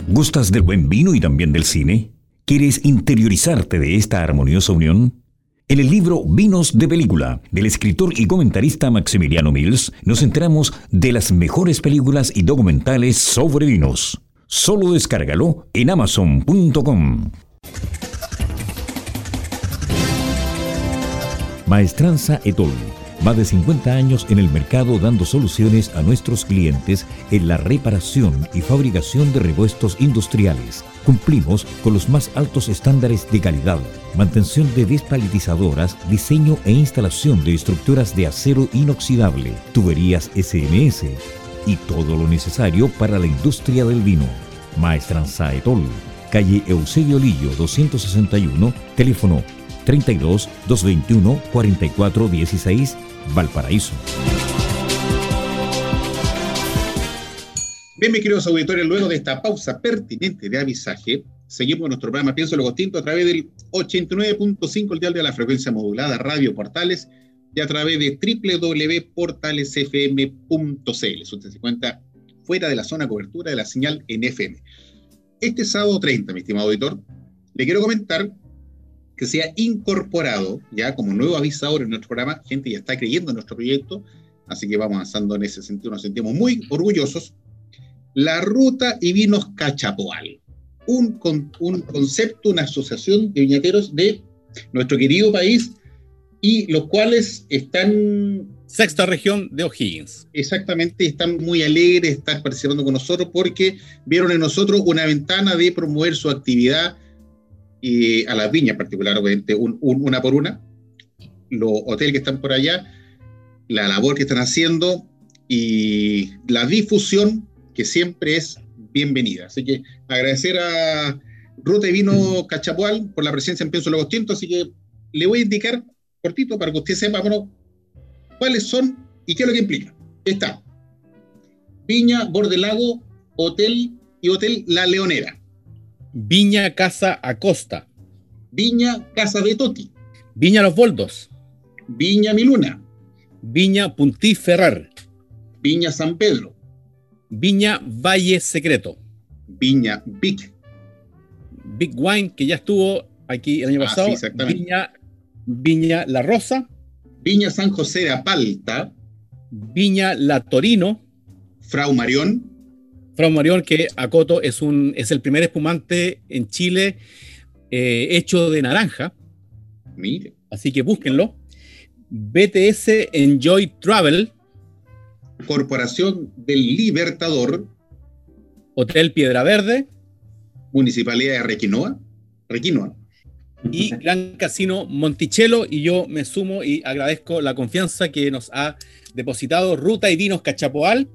Speaker 1: ¿Gustas del buen vino y también del cine? ¿Quieres interiorizarte de esta armoniosa unión? En el libro Vinos de Película, del escritor y comentarista Maximiliano Mills, nos enteramos de las mejores películas y documentales sobre vinos. Solo descárgalo en amazon.com. Maestranza Etol más de 50 años en el mercado dando soluciones a nuestros clientes en la reparación y fabricación de repuestos industriales. Cumplimos con los más altos estándares de calidad, mantención de despalitizadoras, diseño e instalación de estructuras de acero inoxidable, tuberías SMS y todo lo necesario para la industria del vino. Maestranza Etol, calle Eusebio Lillo 261, teléfono 32 221 44 16 Valparaíso.
Speaker 2: Bien, mis queridos auditores, luego de esta pausa pertinente de avisaje, seguimos nuestro programa Pienso lo Distinto a través del 89.5, el dial de la frecuencia modulada Radio Portales y a través de www.portalesfm.cl. Usted se cuenta fuera de la zona cobertura de la señal en FM. Este sábado 30, mi estimado auditor, le quiero comentar que se ha incorporado ya como nuevo avisador en nuestro programa. Gente ya está creyendo en nuestro proyecto, así que vamos avanzando en ese sentido. Nos sentimos muy orgullosos. La Ruta y Vinos Cachapoal, un, un concepto, una asociación de viñateros de nuestro querido país y los cuales están...
Speaker 3: Sexta región de O'Higgins.
Speaker 2: Exactamente, están muy alegres de estar participando con nosotros porque vieron en nosotros una ventana de promover su actividad y a las viñas particularmente, una por una, los hoteles que están por allá, la labor que están haciendo y la difusión que siempre es bienvenida. Así que agradecer a Ruta y Vino Cachapual por la presencia en Pienso Logos Tinto, así que le voy a indicar cortito para que usted sepa bueno, cuáles son y qué es lo que implica. Está Viña, Bordelago, Hotel y Hotel La Leonera.
Speaker 3: Viña Casa Acosta.
Speaker 2: Viña Casa de Toti.
Speaker 3: Viña Los Boldos.
Speaker 2: Viña Miluna.
Speaker 3: Viña Puntí Ferrar.
Speaker 2: Viña San Pedro.
Speaker 3: Viña Valle Secreto.
Speaker 2: Viña Big.
Speaker 3: Big Wine, que ya estuvo aquí el año ah, pasado. Viña, Viña La Rosa.
Speaker 2: Viña San José de Apalta.
Speaker 3: Viña La Torino.
Speaker 2: Frau Marión.
Speaker 3: Frau Marión, que Acoto es, un, es el primer espumante en Chile eh, hecho de naranja.
Speaker 2: Mire.
Speaker 3: Así que búsquenlo. BTS Enjoy Travel.
Speaker 2: Corporación del Libertador.
Speaker 3: Hotel Piedra Verde.
Speaker 2: Municipalidad de Requinoa. Requinoa.
Speaker 3: Y Gran Casino Monticello. Y yo me sumo y agradezco la confianza que nos ha depositado Ruta y Vinos Cachapoal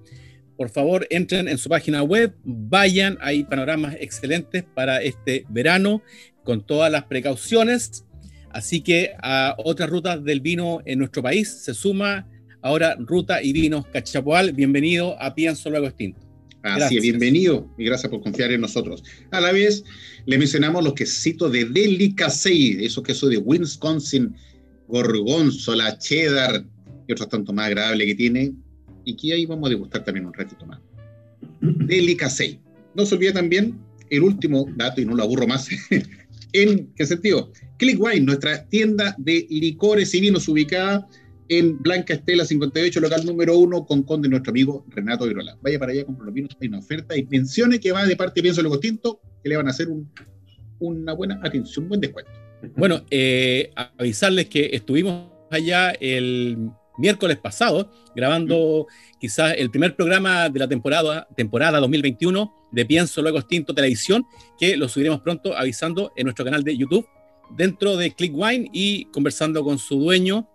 Speaker 3: por favor entren en su página web, vayan, hay panoramas excelentes para este verano con todas las precauciones. Así que a otras rutas del vino en nuestro país se suma ahora Ruta y Vinos Cachapoal. Bienvenido a Pienso Luego Extinto.
Speaker 2: Así es, bienvenido y gracias por confiar en nosotros. A la vez, le mencionamos los quesitos de Delicacy, esos quesos de Wisconsin, gorgonzola, cheddar y otros tanto más agradables que tiene y que ahí vamos a degustar también un ratito más. Delicasey. No se olvide también el último dato, y no lo aburro más, [LAUGHS] ¿en qué sentido? Clickwine, nuestra tienda de licores y vinos ubicada en Blanca Estela 58, local número 1, con conde nuestro amigo Renato Virola. Vaya para allá, compra los vinos, hay una oferta y mencione que va de parte de Pienso Luego Tinto, que le van a hacer una buena atención, un buen descuento.
Speaker 3: Bueno, eh, avisarles que estuvimos allá el miércoles pasado, grabando quizás el primer programa de la temporada, temporada 2021 de Pienso Luego Extinto Televisión, que lo subiremos pronto avisando en nuestro canal de YouTube, dentro de Clickwine y conversando con su dueño,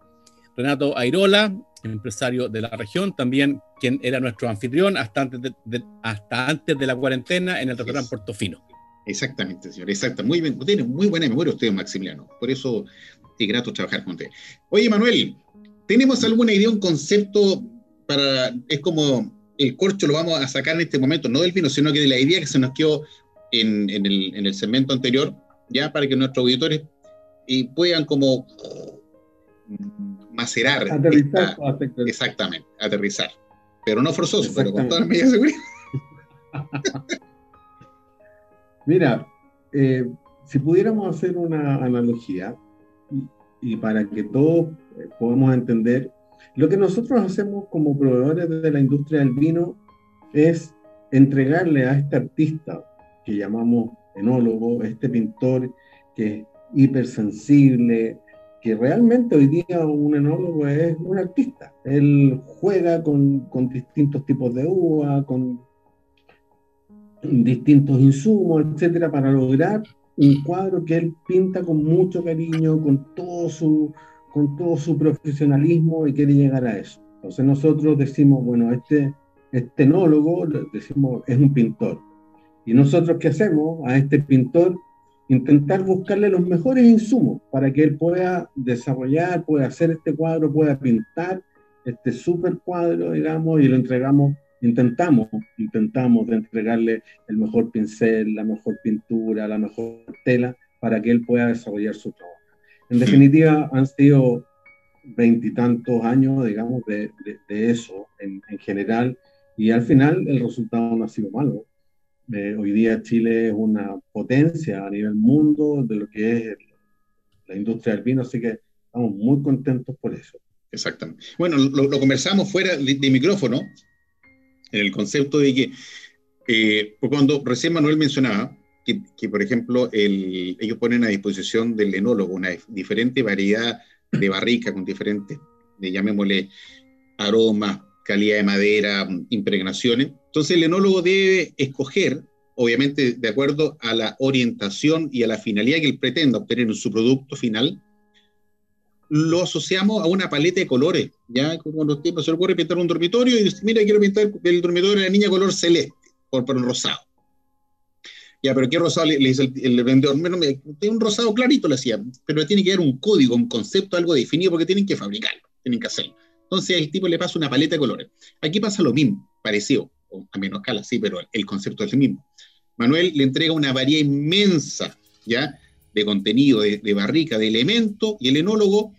Speaker 3: Renato Airola, empresario de la región, también quien era nuestro anfitrión hasta antes de, la cuarentena en el restaurante Portofino.
Speaker 2: Exactamente, señor, exacto. Muy bien, tiene muy buena memoria usted, Maximiliano. Por eso es grato trabajar con usted. Oye, Manuel, ¿tenemos alguna idea, un concepto para, es como el corcho lo vamos a sacar en este momento, no del vino, sino que de la idea que se nos quedó en, el, en el segmento anterior, ya para que nuestros auditores y puedan como macerar.
Speaker 5: Aterrizar.
Speaker 2: exactamente, aterrizar. Pero no forzoso, pero con todas las medidas de seguridad. [LAUGHS]
Speaker 5: Mira, eh, si pudiéramos hacer una analogía, y, para que todos eh, podamos entender, lo que nosotros hacemos como proveedores de la industria del vino es entregarle a este artista que llamamos enólogo, este pintor que es hipersensible, que realmente hoy día un enólogo es un artista. Él juega con, con distintos tipos de uva, con distintos insumos, etcétera, para lograr un cuadro que él pinta con mucho cariño, con todo su, con todo su profesionalismo y quiere llegar a eso. Entonces nosotros decimos, bueno, este, este enólogo, decimos, es un pintor. Y nosotros, ¿qué hacemos? A este pintor intentar buscarle los mejores insumos para que él pueda desarrollar, pueda hacer este cuadro, pueda pintar este super cuadro, digamos, y lo entregamos, intentamos, intentamos de entregarle el mejor pincel, la mejor pintura, la mejor tela, para que él pueda desarrollar su trabajo. En definitiva, han sido veintitantos años, digamos, de, de, eso en, en general, y al final el resultado no ha sido malo hoy día Chile es una potencia a nivel mundo de lo que es la industria del vino, así que estamos muy contentos por eso.
Speaker 2: Exactamente. Bueno, lo, conversamos fuera de, micrófono, en el concepto de que, eh, cuando recién Manuel mencionaba que, que por ejemplo, el, ellos ponen a disposición del enólogo una diferente variedad de barrica con diferentes, llamémosle, aromas, calidad de madera, impregnaciones. Entonces el enólogo debe escoger, obviamente de acuerdo a la orientación y a la finalidad que él pretenda obtener en su producto final, lo asociamos a una paleta de colores. Ya cuando tiempo se le ocurre pintar un dormitorio y dice, mira, quiero pintar el dormitorio de la niña color celeste, por, por un rosado. Ya, pero ¿qué rosado le, dice el, vendedor? Bueno, tiene un rosado clarito, le decía, pero tiene que haber un código, un concepto, algo definido, porque tienen que fabricarlo, tienen que hacerlo. Entonces el tipo le pasa una paleta de colores. Aquí pasa lo mismo, parecido, o a menos escala, sí, pero el concepto es el mismo. Manuel le entrega una variedad inmensa, ¿ya? De contenido, de, barrica, de elementos, y el enólogo,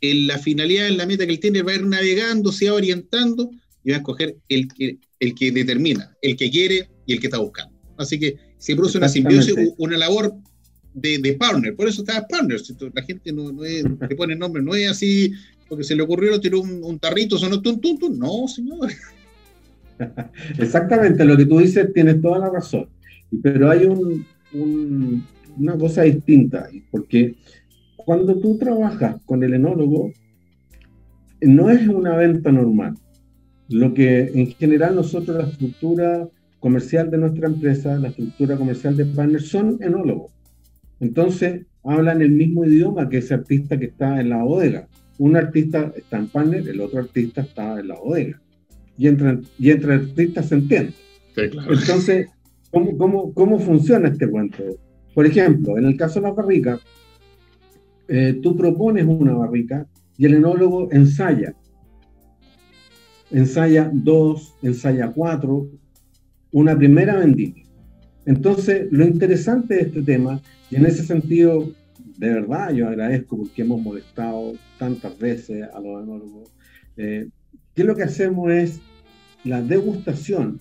Speaker 2: en la finalidad, en la meta que él tiene, va a ir navegando, se va orientando y va a escoger el que, el que determina, el que quiere y el que está buscando. Así que se produce una simbiosis, una labor de, de, partner, por eso está partner. La gente no, no es, le pone nombre, no es así porque se le ocurrió, tiró un, un tarrito, sonó tun, tun, tun. No, señor. [LAUGHS]
Speaker 5: Exactamente, lo que tú dices tienes toda la razón. Pero hay un, una cosa distinta, porque cuando tú trabajas con el enólogo, no es una venta normal. Lo que en general nosotros, la estructura comercial de nuestra empresa, la estructura comercial de Partner, son enólogos. Entonces, hablan el mismo idioma que ese artista que está en la bodega un artista está en panel, el otro artista está en la bodega. Y entre, y entre artistas se entiende. Entonces, ¿cómo, cómo, cómo funciona este cuento? Por ejemplo, en el caso de la barrica, eh, tú propones una barrica y el enólogo ensaya. Ensaya dos, ensaya cuatro, una primera vendimia. Entonces, lo interesante de este tema, y en ese sentido de verdad yo agradezco porque hemos molestado tantas veces a los enólogos, eh, que lo que hacemos es la degustación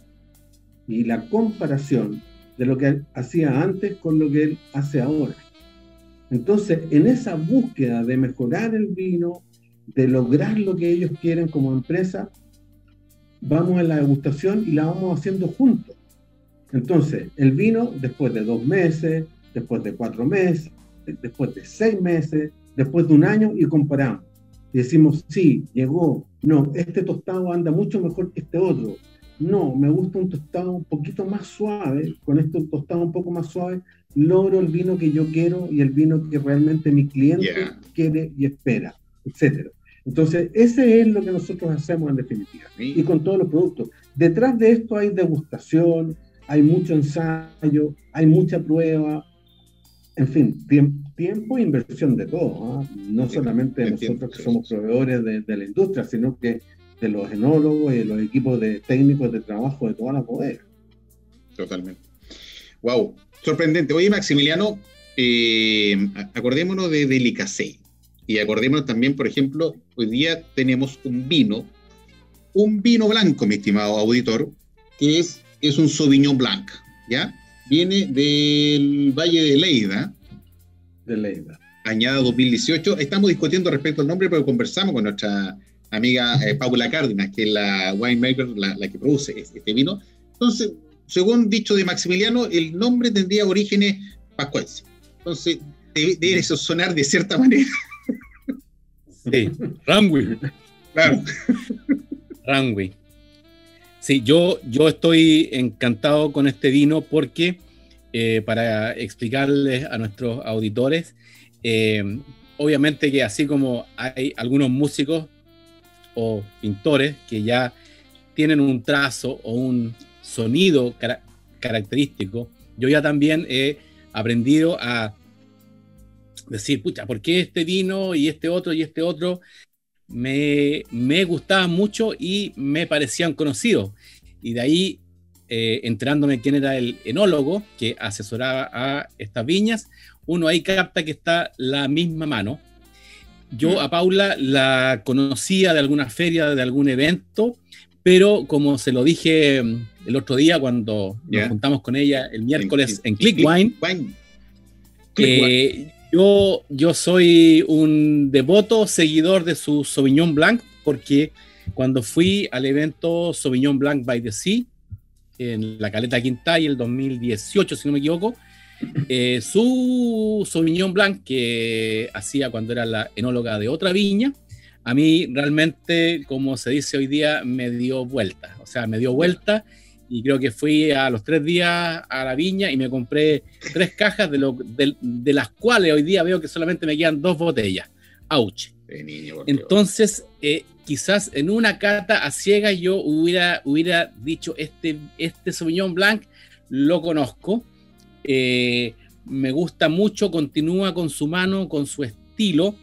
Speaker 5: y la comparación de lo que él hacía antes con lo que él hace ahora. Entonces, en esa búsqueda de mejorar el vino, de lograr lo que ellos quieren como empresa, vamos a la degustación y la vamos haciendo juntos. Entonces, el vino, después de dos meses, después de cuatro meses, después de seis meses, después de un año y comparamos. Y decimos, sí, llegó, no, este tostado anda mucho mejor que este otro. No, me gusta un tostado un poquito más suave, con este tostado un poco más suave, logro el vino que yo quiero y el vino que realmente mi cliente quiere y espera, etc. Entonces, ese es lo que nosotros hacemos en definitiva. Y con todos los productos. Detrás de esto hay degustación, hay mucho ensayo, hay mucha prueba, en fin, tiempo, e inversión de todo. ¿ah? No solamente nosotros que somos proveedores de, la industria, sino que de los enólogos y de los equipos de técnicos de trabajo de todas las bodegas.
Speaker 2: Totalmente. Wow, sorprendente. Oye, Maximiliano, eh, acordémonos de Delicacé. Y acordémonos también, por ejemplo, hoy día tenemos un vino, un vino blanco, mi estimado auditor, que es, es un Sauvignon Blanc, ¿ya? Viene del Valle de Leida.
Speaker 5: De Leida.
Speaker 2: Añada 2018. Estamos discutiendo respecto al nombre, pero conversamos con nuestra amiga eh, Paula Cárdenas, que es la winemaker, la, la que produce este vino. Entonces, según dicho de Maximiliano, el nombre tendría orígenes pascuenses. Entonces, debe, debe sonar de cierta manera.
Speaker 3: Sí, Runway. Claro. Runway. Sí, yo, yo estoy encantado con este vino porque, eh, para explicarles a nuestros auditores, eh, obviamente que así como hay algunos músicos o pintores que ya tienen un trazo o un sonido característico, yo ya también he aprendido a decir, pucha, ¿por qué este vino y este otro y este otro me, me gustaban mucho y me parecían conocidos? Y de ahí, eh, enterándome quién era el enólogo que asesoraba a estas viñas, uno ahí capta que está la misma mano. Yo a Paula la conocía de alguna feria, de algún evento, pero como se lo dije mm, el otro día cuando nos juntamos con ella el miércoles en, Clickwine, eh, yo, yo soy un devoto seguidor de su Sauvignon Blanc porque cuando fui al evento Sauvignon Blanc by the Sea en la Caleta Quintay el 2018, si no me equivoco, eh, su Sauvignon Blanc que hacía cuando era la enóloga de otra viña, a mí realmente, como se dice hoy día, me dio vuelta. O sea, me dio vuelta y creo que fui a los tres días a la viña y me compré tres cajas de, lo, de, las cuales hoy día veo que solamente me quedan dos botellas. ¡Auch! Entonces, eh, quizás en una carta a ciegas yo hubiera, hubiera dicho, este, este Sauvignon Blanc lo conozco, eh, me gusta mucho, continúa con su mano, con su estilo,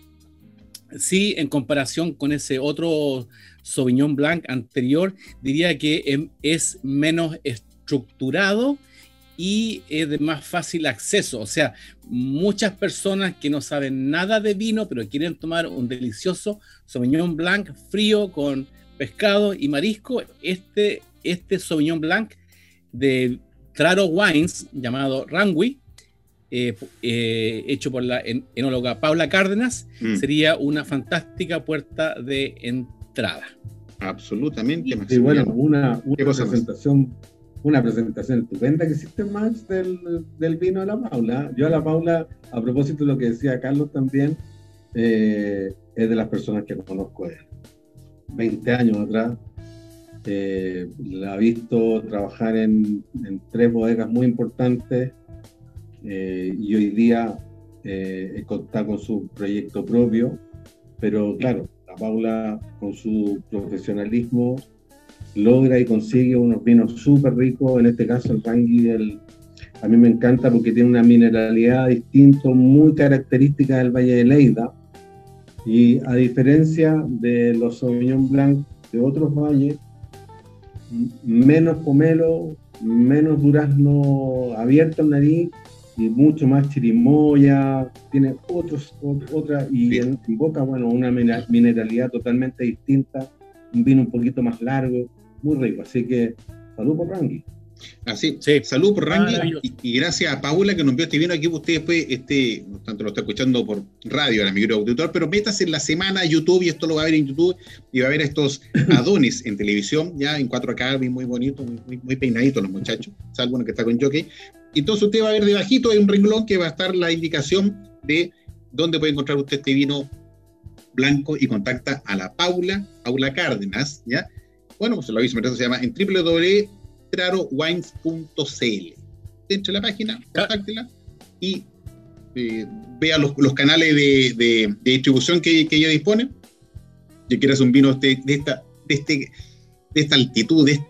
Speaker 3: sí, en comparación con ese otro Sauvignon Blanc anterior, diría que em, es menos estructurado y es de más fácil acceso. O sea, muchas personas que no saben nada de vino, pero quieren tomar un delicioso Sauvignon Blanc frío con pescado y marisco, este, este Sauvignon Blanc de Claro Wines, llamado Rangui, eh, eh, hecho por la enóloga Paula Cárdenas, mm. sería una fantástica puerta de entrada.
Speaker 2: Absolutamente.
Speaker 5: Y bueno, una, una presentación, una presentación estupenda que hiciste, Max, del, del, vino de la Paula. Yo a la Paula, a propósito de lo que decía Carlos también, eh, es de las personas que conozco de 20 años atrás. La he visto trabajar en, en tres bodegas muy importantes eh, y hoy día eh, está con su proyecto propio, pero claro, la Paula con su profesionalismo logra y consigue unos vinos súper ricos, en este caso el Rangui del, a mí me encanta porque tiene una mineralidad distinta, muy característica del Valle de Leida, y a diferencia de los Sauvignon Blanc de otros valles, menos pomelo, menos durazno abierto en nariz y mucho más chirimoya, tiene otros, otra, y en, boca, bueno, una mineralidad totalmente distinta, un vino un poquito más largo, muy rico. Así que salud por Rangui.
Speaker 2: Así, sí. salud por Rangi y, gracias a Paula que nos envió este vino aquí. Usted después, este, no tanto lo está escuchando por radio, la micro auditor, pero métase en la semana YouTube y esto lo va a ver en YouTube y va a ver estos [COUGHS] Adonis en televisión, ya en 4K, muy bonito, muy, muy peinaditos los muchachos, salvo uno que está con jockey. Entonces usted va a ver debajito hay un renglón que va a estar la indicación de dónde puede encontrar usted este vino blanco y contacta a la Paula, Paula Cárdenas, ¿ya? Bueno, pues lo aviso, se llama en www.trarowines.cl. Entre la página, contáctela y eh, vea los, canales de, distribución que, ella dispone. Yo quiero hacer un vino de, esta, de, este, de esta altitud, de,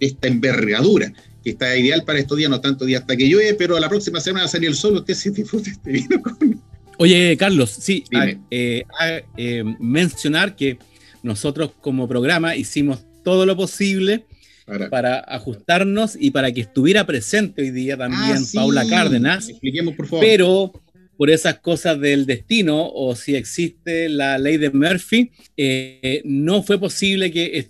Speaker 2: esta envergadura, que está ideal para estos días, no tanto días hasta que llueve, pero a la próxima semana salir el sol, usted se disfrute este vino con...
Speaker 3: Oye, Carlos, sí, eh, eh, mencionar que nosotros como programa hicimos todo lo posible para, ajustarnos y para que estuviera presente hoy día también ah, Paula Cárdenas.
Speaker 2: Expliquemos, por favor.
Speaker 3: Pero por esas cosas del destino o si existe la ley de Murphy, eh, no fue posible que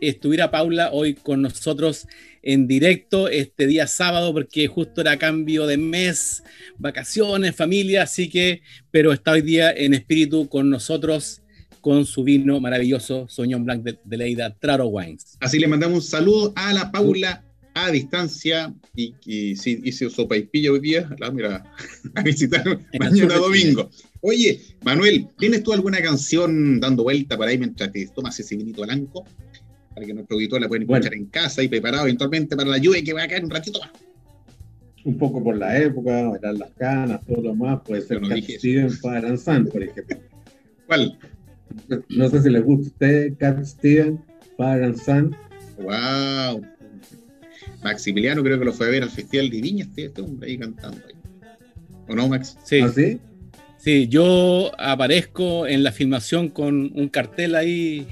Speaker 3: estuviera Paula hoy con nosotros en directo este día sábado porque justo era cambio de mes, vacaciones, familia, así que, pero está hoy día en espíritu con nosotros con su vino maravilloso, Soñón Blanc de, de Leida, Traro Wines.
Speaker 2: Así le mandamos un saludo a la Paula a distancia y, y sí, hice sopa y pilla hoy día, la mira, [LAUGHS] a visitar mañana domingo. Oye, Manuel, ¿tienes tú alguna canción dando vuelta por ahí mientras te tomas ese vinito blanco? Para que nuestro auditor la puedan escuchar en casa y preparado eventualmente para la lluvia que va a caer un ratito más.
Speaker 5: Un poco por la época, bailar las canas, todo lo más, puede ser no Father Son, por ejemplo.
Speaker 2: ¿Cuál?
Speaker 5: No sé si le gusta a usted, Cat Steven, Father Son.
Speaker 2: ¡Wow! Maximiliano creo que lo fue a ver al Festival de Viña, este, este hombre ahí cantando. ¿O no, Max?
Speaker 3: Sí. ¿Ah, sí? Sí, yo aparezco en la filmación con un cartel ahí.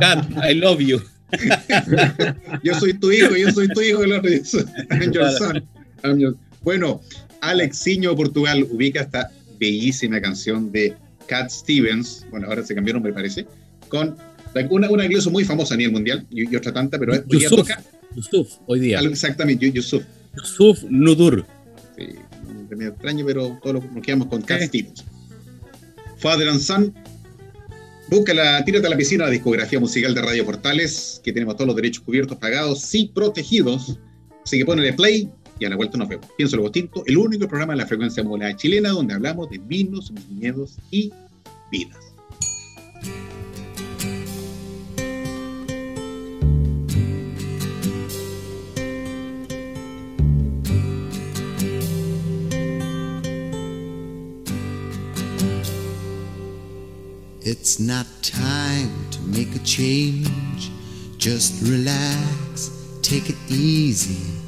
Speaker 3: Cat, I love you. [LAUGHS]
Speaker 2: yo soy tu hijo, yo soy tu hijo, I'm your son. Bueno, Alexiño Portugal ubica esta bellísima canción de Cat Stevens, bueno, ahora se cambió nombre parece, con una, una iglesia muy famosa a nivel mundial y, otra tanta, pero hoy día toca.
Speaker 3: Yusuf, hoy día.
Speaker 2: exactamente, Yusuf.
Speaker 3: Yusuf Nudur.
Speaker 2: Sí, medio extraño, pero todos nos quedamos con Cat Stevens. Father and Son, busca la, tírate a la piscina la discografía musical de Radio Portales, que tenemos todos los derechos cubiertos, pagados y protegidos. Así que ponle play y a la vuelta nos vemos. Pienso lo distinto, el único programa de la frecuencia modulada chilena donde hablamos de vinos, viñedos y vidas.
Speaker 6: It's not time to make a change. Just relax, take it easy.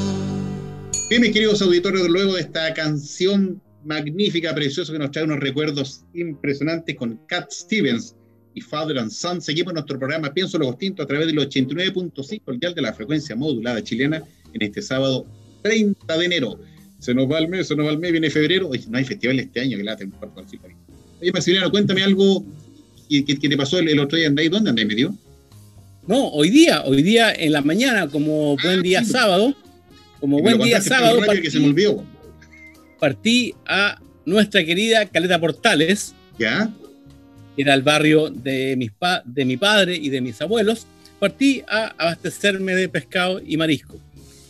Speaker 2: Bien, mis queridos auditores, luego de esta canción magnífica, preciosa, que nos trae unos recuerdos impresionantes con Cat Stevens y Father and Son. Seguimos nuestro programa Pienso lo Distinto a través del 89.5, el dial de la frecuencia modulada chilena, en este sábado 30 de enero. Se nos va el mes, se nos va el mes, viene febrero. Oye, no hay festival este año, que la tengo por Oye, Maximiliano, cuéntame algo que, que, que te pasó el, el, otro día. ¿Andáis dónde andáis metido?
Speaker 3: No, hoy día, hoy día en la mañana, como buen
Speaker 2: Ah,
Speaker 3: día sábado, como buen día sábado, partí,
Speaker 2: que se me olvidó.
Speaker 3: partí a nuestra querida Caleta Portales,
Speaker 2: ¿Ya?
Speaker 3: que era el barrio de, mis pa- de mi padre y de mis abuelos, partí a abastecerme de pescado y marisco.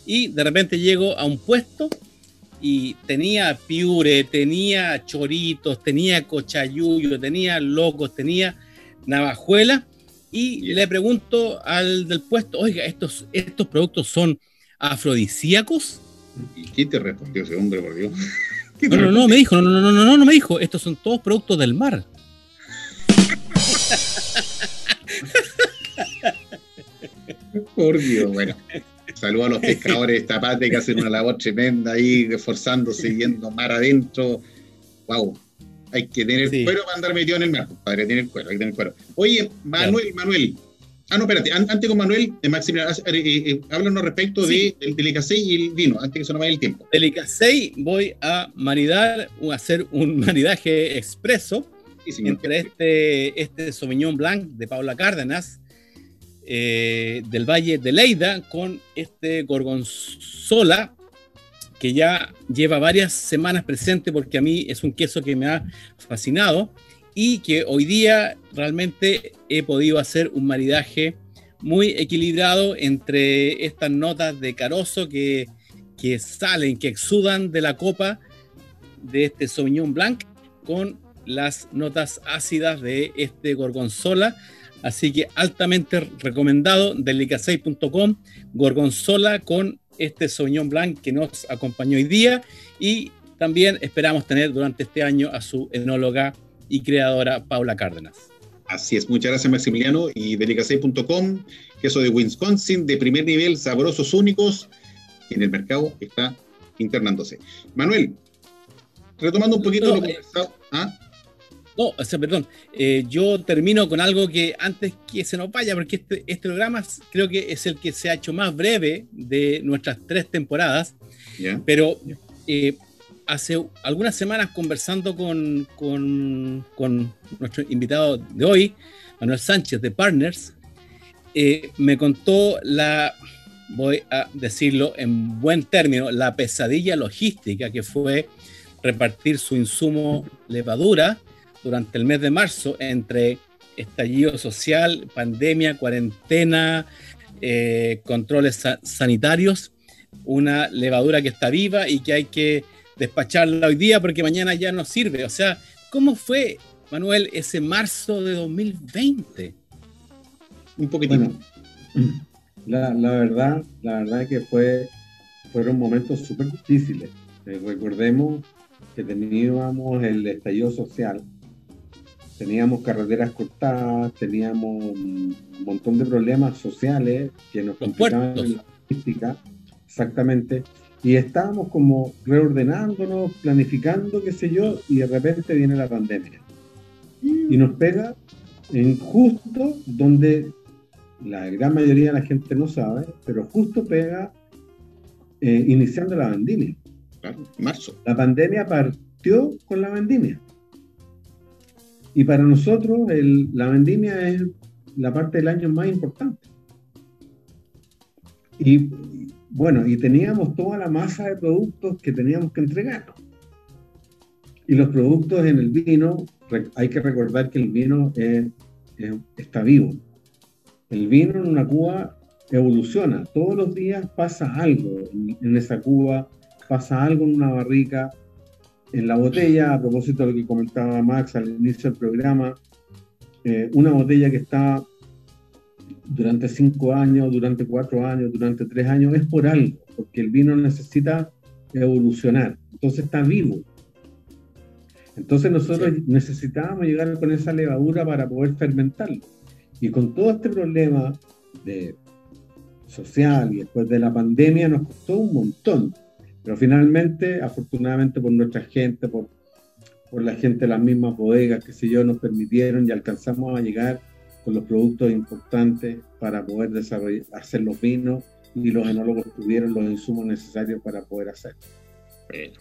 Speaker 3: Y de repente llego a un puesto y tenía piure, tenía choritos, tenía cochayuyo, tenía locos, tenía navajuela. Y le pregunto al del puesto, oiga, ¿estos, estos productos son afrodisíacos?
Speaker 2: ¿Y qué te respondió ese hombre, por Dios? ¿Qué [LAUGHS] te
Speaker 3: No, no, no, me dijo, no, no, no, no, no, no me dijo, estos son todos productos del mar. [LAUGHS]
Speaker 2: Por Dios, bueno. Saludos a los pescadores de esta parte que hacen una labor tremenda ahí, esforzándose, yendo mar adentro. Wow. Hay que tener
Speaker 3: Sí.
Speaker 2: cuero para andar metido en el mar, compadre. Tener cuero, hay que tener cuero. Oye, Manuel, Manuel. Ah, no, espérate. An- antes con Manuel, de Maximiliano, eh, eh, eh, háblanos respecto
Speaker 3: Sí.
Speaker 2: de, del delicacé y el vino, antes que se nos vaya el tiempo.
Speaker 3: Delicacey voy a maridar, a hacer un [LAUGHS] maridaje expreso
Speaker 2: Sí,
Speaker 3: entre este, este Sauvignon Blanc de Paula Cárdenas eh, del Valle de Leida con este Gorgonzola que ya lleva varias semanas presente porque a mí es un queso que me ha fascinado y que hoy día realmente he podido hacer un maridaje muy equilibrado entre estas notas de carozo que, que salen, que exudan de la copa de este Sauvignon Blanc con las notas ácidas de este gorgonzola. Así que altamente recomendado, delicacei.com, gorgonzola con este Sauvignon Blanc que nos acompañó hoy día y también esperamos tener durante este año a su enóloga y creadora Paula Cárdenas.
Speaker 2: Así es, muchas gracias Maximiliano y delicacey.com, queso de Wisconsin de primer nivel, sabrosos únicos, que en el mercado está internándose. Manuel, retomando un poquito
Speaker 3: No,
Speaker 2: lo
Speaker 3: eh,
Speaker 2: conversado. ¿Ah?
Speaker 3: No, o sea, perdón, eh, yo termino con algo que antes que se nos vaya, porque este, este programa creo que es el que se ha hecho más breve de nuestras tres temporadas.
Speaker 2: ¿Ya?
Speaker 3: Pero eh, hace algunas semanas conversando con, nuestro invitado de hoy, Manuel Sánchez de Partners, eh, me contó la, voy a decirlo en buen término, la pesadilla logística que fue repartir su insumo levadura durante el mes de marzo entre estallido social, pandemia, cuarentena, eh, controles sa- sanitarios una levadura que está viva y que hay que despacharla hoy día porque mañana ya no sirve. O sea, ¿cómo fue, Manuel, ese marzo de 2020?
Speaker 2: Un poquitito.
Speaker 5: Bueno, [CLEARS THROAT] la, la verdad, la verdad que fue, fueron momentos súper difíciles. Eh, recordemos que teníamos el estallido social, teníamos carreteras cortadas, teníamos un montón de problemas sociales que nos complicaban en la logística, exactamente, y estábamos como reordenándonos, planificando, qué sé yo, y de repente viene la pandemia. Y nos pega en justo donde la gran mayoría de la gente no sabe, pero justo pega eh, iniciando la vendimia.
Speaker 2: Claro, marzo.
Speaker 5: La pandemia partió con la vendimia. Y para nosotros el- la vendimia es la parte del año más importante. Y bueno, y teníamos toda la masa de productos que teníamos que entregar. Y los productos en el vino, hay que recordar que el vino está vivo. El vino en una cuba evoluciona. Todos los días pasa algo en, esa cuba, pasa algo en una barrica, en la botella, a propósito de lo que comentaba Max al inicio del programa, eh, una botella que está durante cinco años, durante cuatro años, durante tres años, es por algo, porque el vino necesita evolucionar, entonces está vivo. Entonces nosotros necesitábamos llegar con esa levadura para poder fermentarlo. Y con todo este problema de social y después de la pandemia nos costó un montón. Pero finalmente, afortunadamente por nuestra gente, por, por la gente de las mismas bodegas, que sé yo, nos permitieron y alcanzamos a llegar con los productos importantes para poder desarrollar, hacer los vinos y los enólogos tuvieron los insumos necesarios para poder hacerlo.
Speaker 2: Bueno.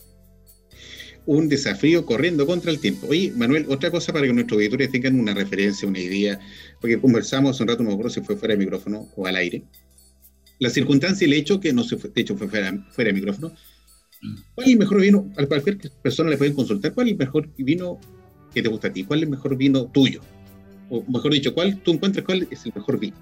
Speaker 2: Un desafío corriendo contra el tiempo. Oye, Manuel, otra cosa para que nuestros auditores tengan una referencia, una idea, porque conversamos un rato, no me acuerdo si fue fuera de micrófono o al aire, la circunstancia y el hecho que no se fue, de hecho fue fuera, de micrófono. ¿Cuál es el mejor vino? A cualquier persona le pueden consultar. ¿Cuál es el mejor vino que te gusta a ti? ¿Cuál es el mejor vino tuyo? O mejor dicho, ¿cuál tú encuentras cuál es el mejor vino?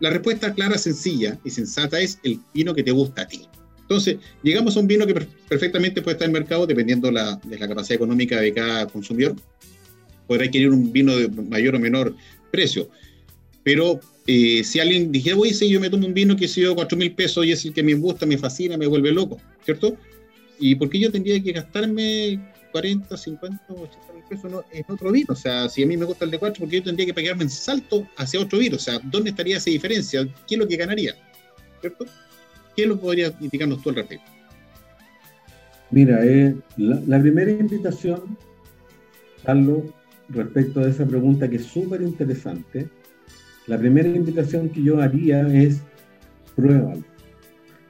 Speaker 2: La respuesta clara, sencilla y sensata es el vino que te gusta a ti. Entonces, llegamos a un vino que perfectamente puede estar en el mercado dependiendo la, de la capacidad económica de cada consumidor. Podrá adquirir un vino de mayor o menor precio. Pero eh, si alguien dijera, oye, si yo me tomo un vino que ha sido 4 mil pesos y es el que me gusta, me fascina, me vuelve loco, ¿cierto? ¿Y por qué yo tendría que gastarme 40, 50, 80 mil pesos en otro vino? O sea, si a mí me gusta el de 4, ¿por qué yo tendría que pegarme en salto hacia otro vino? O sea, ¿dónde estaría esa diferencia? ¿Qué es lo que ganaría? ¿Cierto? ¿Qué lo podría indicarnos tú al respecto?
Speaker 5: Mira, eh, la, primera invitación, Carlos, respecto a esa pregunta que es súper interesante, la primera invitación que yo haría es pruébalo.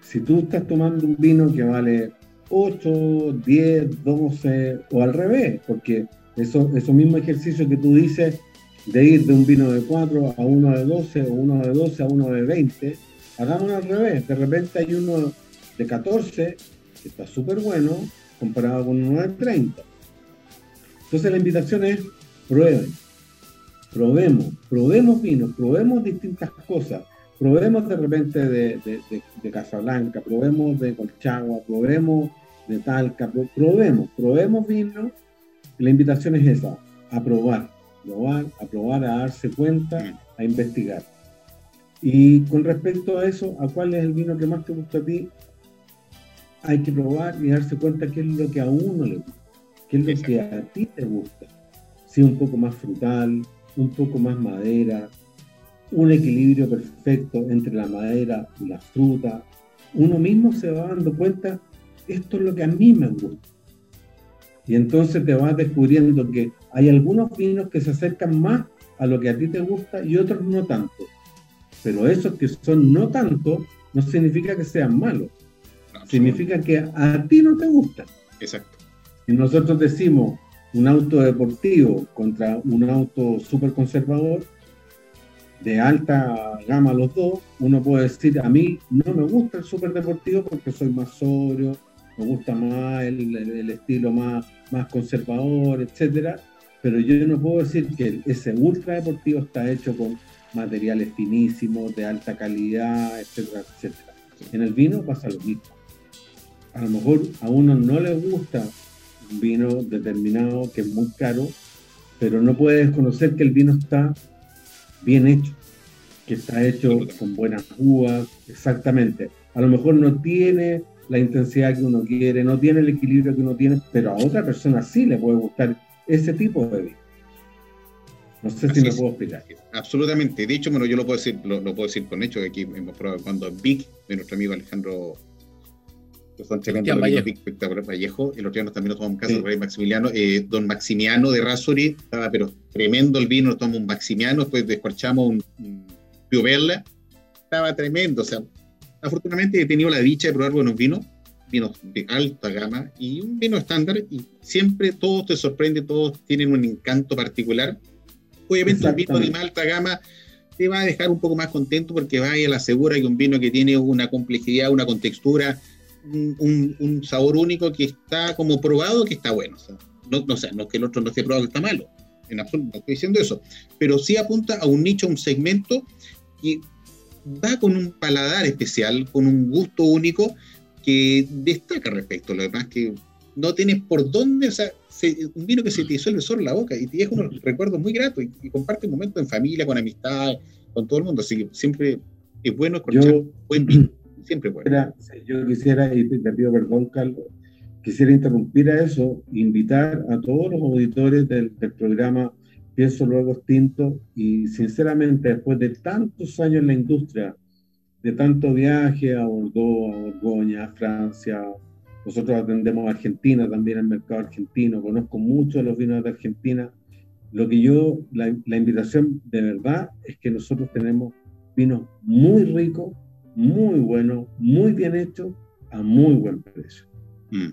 Speaker 5: Si tú estás tomando un vino que vale 8, 10, 12 o al revés, porque eso, esos mismos ejercicios que tú dices de ir de un vino de 4 a uno de 12 o uno de 12 a uno de 20, hagámoslo al revés. De repente hay uno de 14 que está súper bueno comparado con uno de 30. Entonces la invitación es prueben probemos, probemos vinos, probemos distintas cosas, probemos de repente de, de, de, Casablanca, probemos de Colchagua, probemos de Talca, probemos, probemos vino. La invitación es esa, a probar, probar, a probar, a darse cuenta, a investigar. Y con respecto a eso, ¿a cuál es el vino que más te gusta a ti? Hay que probar y darse cuenta qué es lo que a uno le gusta, qué es lo que a ti te gusta. Si un poco más frutal, un poco más madera, un equilibrio perfecto entre la madera y la fruta. Uno mismo se va dando cuenta, esto es lo que a mí me gusta. Y entonces te vas descubriendo que hay algunos vinos que se acercan más a lo que a ti te gusta y otros no tanto. Pero esos que son no tanto no significa que sean malos. significa que a ti no te gustan.
Speaker 2: Exacto.
Speaker 5: Y nosotros decimos, un auto deportivo contra un auto súper conservador, de alta gama los dos, uno puede decir, a mí no me gusta el súper deportivo porque soy más sobrio, me gusta más el, estilo más, más conservador, etcétera, pero yo no puedo decir que ese ultra deportivo está hecho con materiales finísimos, de alta calidad, etcétera, etcétera. En el vino pasa lo mismo. A lo mejor a uno no le gusta un vino determinado que es muy caro, pero no puedes desconocer que el vino está bien hecho, que está hecho con buenas uvas, exactamente. A lo mejor no tiene la intensidad que uno quiere, no tiene el equilibrio que uno tiene, pero a otra persona sí le puede gustar ese tipo de vino. No sé si me puedo explicar.
Speaker 2: Absolutamente. De hecho, bueno, yo lo puedo decir, lo, puedo decir con hecho, que aquí hemos probado cuando Vic, de nuestro amigo Alejandro entregando Vallejo. Vallejo. El otro día también nos tomamos un caso Rey Maximiliano. Eh, don Maximiano de Rasuri, estaba pero tremendo el vino, nos tomamos un Maximiano, después descorchamos un, un Estaba tremendo. O sea, afortunadamente he tenido la dicha de probar buenos vinos, vinos de alta gama y un vino estándar, y siempre todos te sorprende, todos tienen un encanto particular. Obviamente, un vino de alta gama te va a dejar un poco más contento porque va a la segura que un vino que tiene una complejidad, una contextura, un, sabor único que está como probado que está bueno. no, no, no que el otro no esté probado que está malo, en absoluto, no estoy diciendo eso, pero sí apunta a un nicho, a un segmento que va con un paladar especial, con un gusto único que destaca respecto a lo demás, que no tienes por dónde, o sea, un vino que se te disuelve solo en la boca y te deja unos [LAUGHS] recuerdos muy gratos y, comparte un momento en familia, con amistad, con todo el mundo. Así que siempre es bueno escuchar buen [CLEARS THROAT] vino. Siempre bueno.
Speaker 5: yo quisiera, y te pido perdón, Carlos, quisiera interrumpir a eso, invitar a todos los auditores del, programa Pienso Luego Extinto y sinceramente después de tantos años en la industria, de tanto viaje a Bordeaux, a Borgoña, a Francia, nosotros atendemos a Argentina también, el mercado argentino, conozco mucho de los vinos de Argentina. Lo que yo, la, invitación de verdad es que nosotros tenemos vinos muy ricos, muy buenos, muy bien hechos, a muy buen precio. Mm,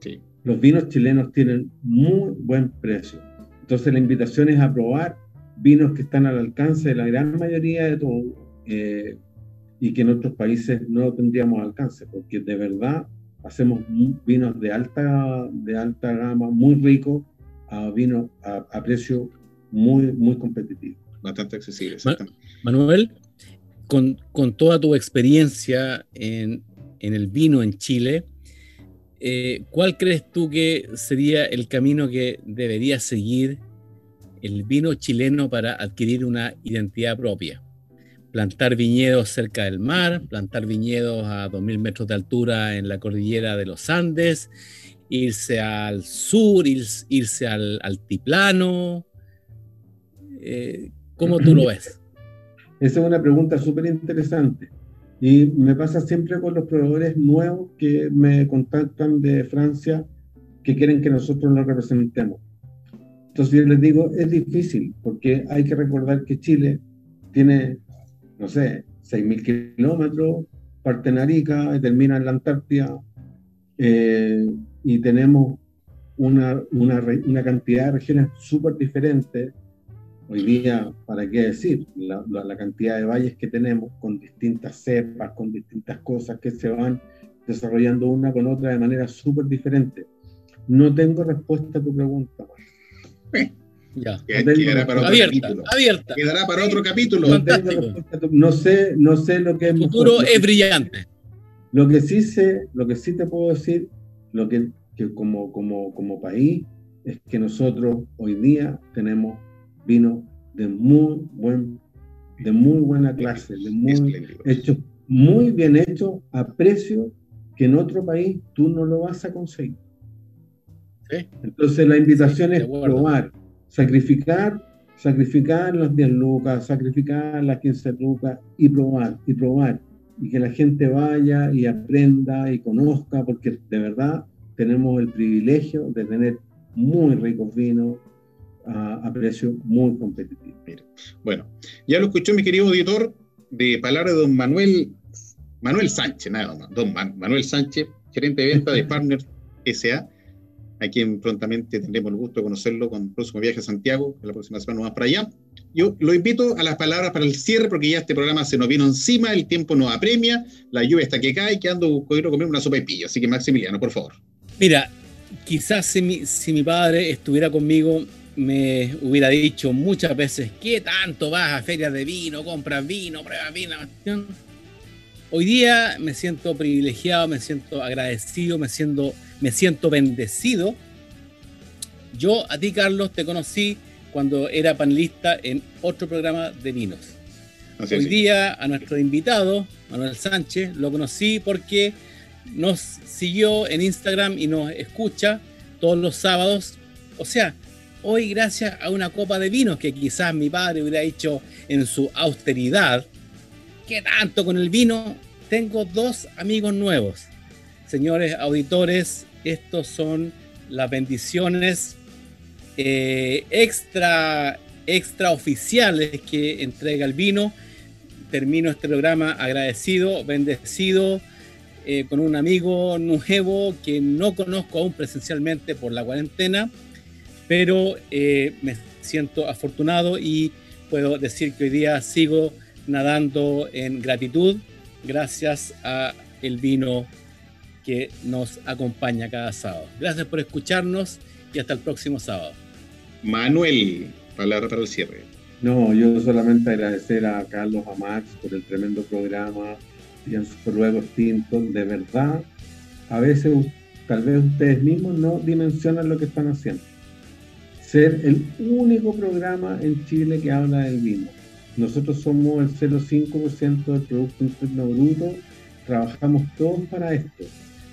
Speaker 5: sí. Los vinos chilenos tienen muy buen precio. Entonces la invitación es a probar vinos que están al alcance de la gran mayoría de todos eh, y que en otros países no tendríamos alcance, porque de verdad hacemos vinos de alta, de alta gama, muy ricos, a vinos a, precio muy, muy competitivo.
Speaker 2: Bastante accesible.
Speaker 3: Manuel, con, con, toda tu experiencia en, en el vino en Chile, eh, ¿cuál crees tú que sería el camino que debería seguir el vino chileno para adquirir una identidad propia? plantar viñedos cerca del mar, plantar viñedos a 2.000 metros de altura en la cordillera de los Andes, irse al sur, irse al altiplano. Eh, ¿Cómo tú lo [CLEARS THROAT] ves?
Speaker 5: Esa es una pregunta súper interesante. Y me pasa siempre con los proveedores nuevos que me contactan de Francia que quieren que nosotros los representemos. Entonces yo les digo, es difícil, porque hay que recordar que Chile tiene no sé, 6.000 kilómetros, parte en Arica y termina en la Antártida, eh, y tenemos una, una, una, cantidad de regiones súper diferentes. Hoy día, ¿para qué decir? La, la, cantidad de valles que tenemos con distintas cepas, con distintas cosas que se van desarrollando una con otra de manera súper diferente. No tengo respuesta a tu pregunta.
Speaker 2: Ya. quedará para otro capítulo.
Speaker 3: Abierta.
Speaker 2: Quedará para otro capítulo.
Speaker 5: No sé, no sé lo que
Speaker 3: es. El futuro es brillante.
Speaker 5: Lo que sí sé, lo que sí te puedo decir, lo que, que como, como, como país, es que nosotros hoy día tenemos vino de muy buen, de muy buena clase, de muy hecho, muy bien hecho a precio que en otro país tú no lo vas a conseguir. Entonces la invitación es probar, sacrificar, sacrificar las 10 lucas, sacrificar las 15 lucas y probar, y probar, y que la gente vaya y aprenda y conozca, porque de verdad tenemos el privilegio de tener muy ricos vinos a, precio muy competitivo.
Speaker 2: Bueno, ya lo escuchó mi querido auditor de palabra de don Manuel, Manuel Sánchez, nada más, don Manuel Sánchez, gerente de venta de [LAUGHS] Partner SA a quien prontamente tendremos el gusto de conocerlo con el próximo viaje a Santiago, la próxima semana vamos para allá. Yo lo invito a las palabras para el cierre, porque ya este programa se nos vino encima, el tiempo nos apremia, la lluvia está que cae, que ando quiero comer una sopa de pillo. Así que Maximiliano, por favor.
Speaker 3: Mira, quizás si mi, si mi padre estuviera conmigo, me hubiera dicho muchas veces, ¿qué tanto vas a ferias de vino, compras vino, pruebas vino? Hoy día me siento privilegiado, me siento agradecido, me siento me siento bendecido. Yo a ti, Carlos, te conocí cuando era panelista en otro programa de vinos. Hoy día a nuestro invitado, Manuel Sánchez, lo conocí porque nos siguió en Instagram y nos escucha todos los sábados. O sea, hoy gracias a una copa de vinos que quizás mi padre hubiera hecho en su austeridad, ¿qué tanto con el vino? Tengo dos amigos nuevos. Señores auditores, estos son las bendiciones eh, extra, extra oficiales que entrega el vino. Termino este programa agradecido, bendecido, eh, con un amigo nuevo que no conozco aún presencialmente por la cuarentena, pero eh, me siento afortunado y puedo decir que hoy día sigo nadando en gratitud gracias a el vino que nos acompaña cada sábado. Gracias por escucharnos y hasta el próximo sábado.
Speaker 2: Manuel, palabra para el cierre.
Speaker 5: No, yo solamente agradecer a Carlos, a Max por el tremendo programa y a luego Tinton. De verdad, a veces tal vez ustedes mismos no dimensionan lo que están haciendo. Ser el único programa en Chile que habla del vino. Nosotros somos el 0,5% del Producto Interno Bruto, trabajamos todos para esto.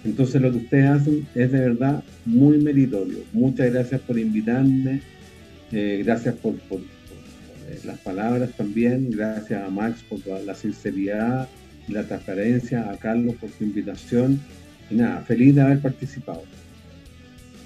Speaker 5: Entonces lo que ustedes hacen es de verdad muy meritorio. Muchas gracias por invitarme, eh, gracias por, eh, las palabras también, gracias a Max por la sinceridad y la transparencia, a Carlos por su invitación y nada, feliz de haber participado.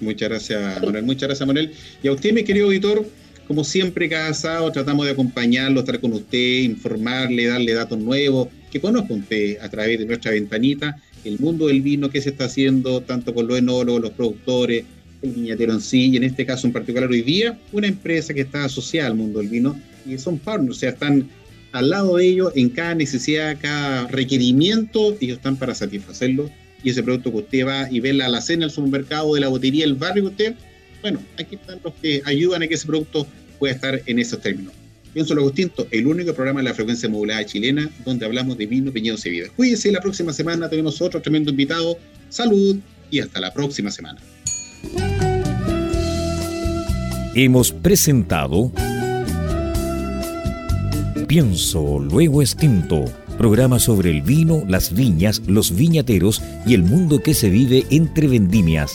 Speaker 2: Muchas gracias, Manuel. Muchas gracias, Manuel. Y a usted, mi querido auditor, como siempre, cada sábado tratamos de acompañarlo, estar con usted, informarle, darle datos nuevos, que conozca usted a través de nuestra ventanita el mundo del vino, qué se está haciendo, tanto con los enólogos, los productores, el viñatero en sí, y en este caso en particular hoy día, una empresa que está asociada al mundo del vino y son partners, o sea, están al lado de ellos en cada necesidad, cada requerimiento, ellos están para satisfacerlo. Y ese producto que usted va y ve la alacena, el supermercado, de la botería, el barrio que usted, bueno, aquí están los que ayudan a que ese producto pueda estar en esos términos. Pienso lo distinto, el único programa de la frecuencia modulada chilena donde hablamos de vino, viñedos y vida. Cuídense, la próxima semana tenemos otro tremendo invitado. Salud y hasta la próxima semana.
Speaker 1: Hemos presentado Pienso, luego extinto. Programa sobre el vino, las viñas, los viñateros y el mundo que se vive entre vendimias.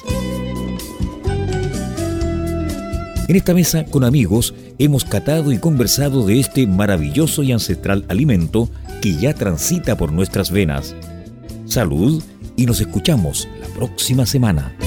Speaker 1: En esta mesa con amigos hemos catado y conversado de este maravilloso y ancestral alimento que ya transita por nuestras venas. Salud y nos escuchamos la próxima semana.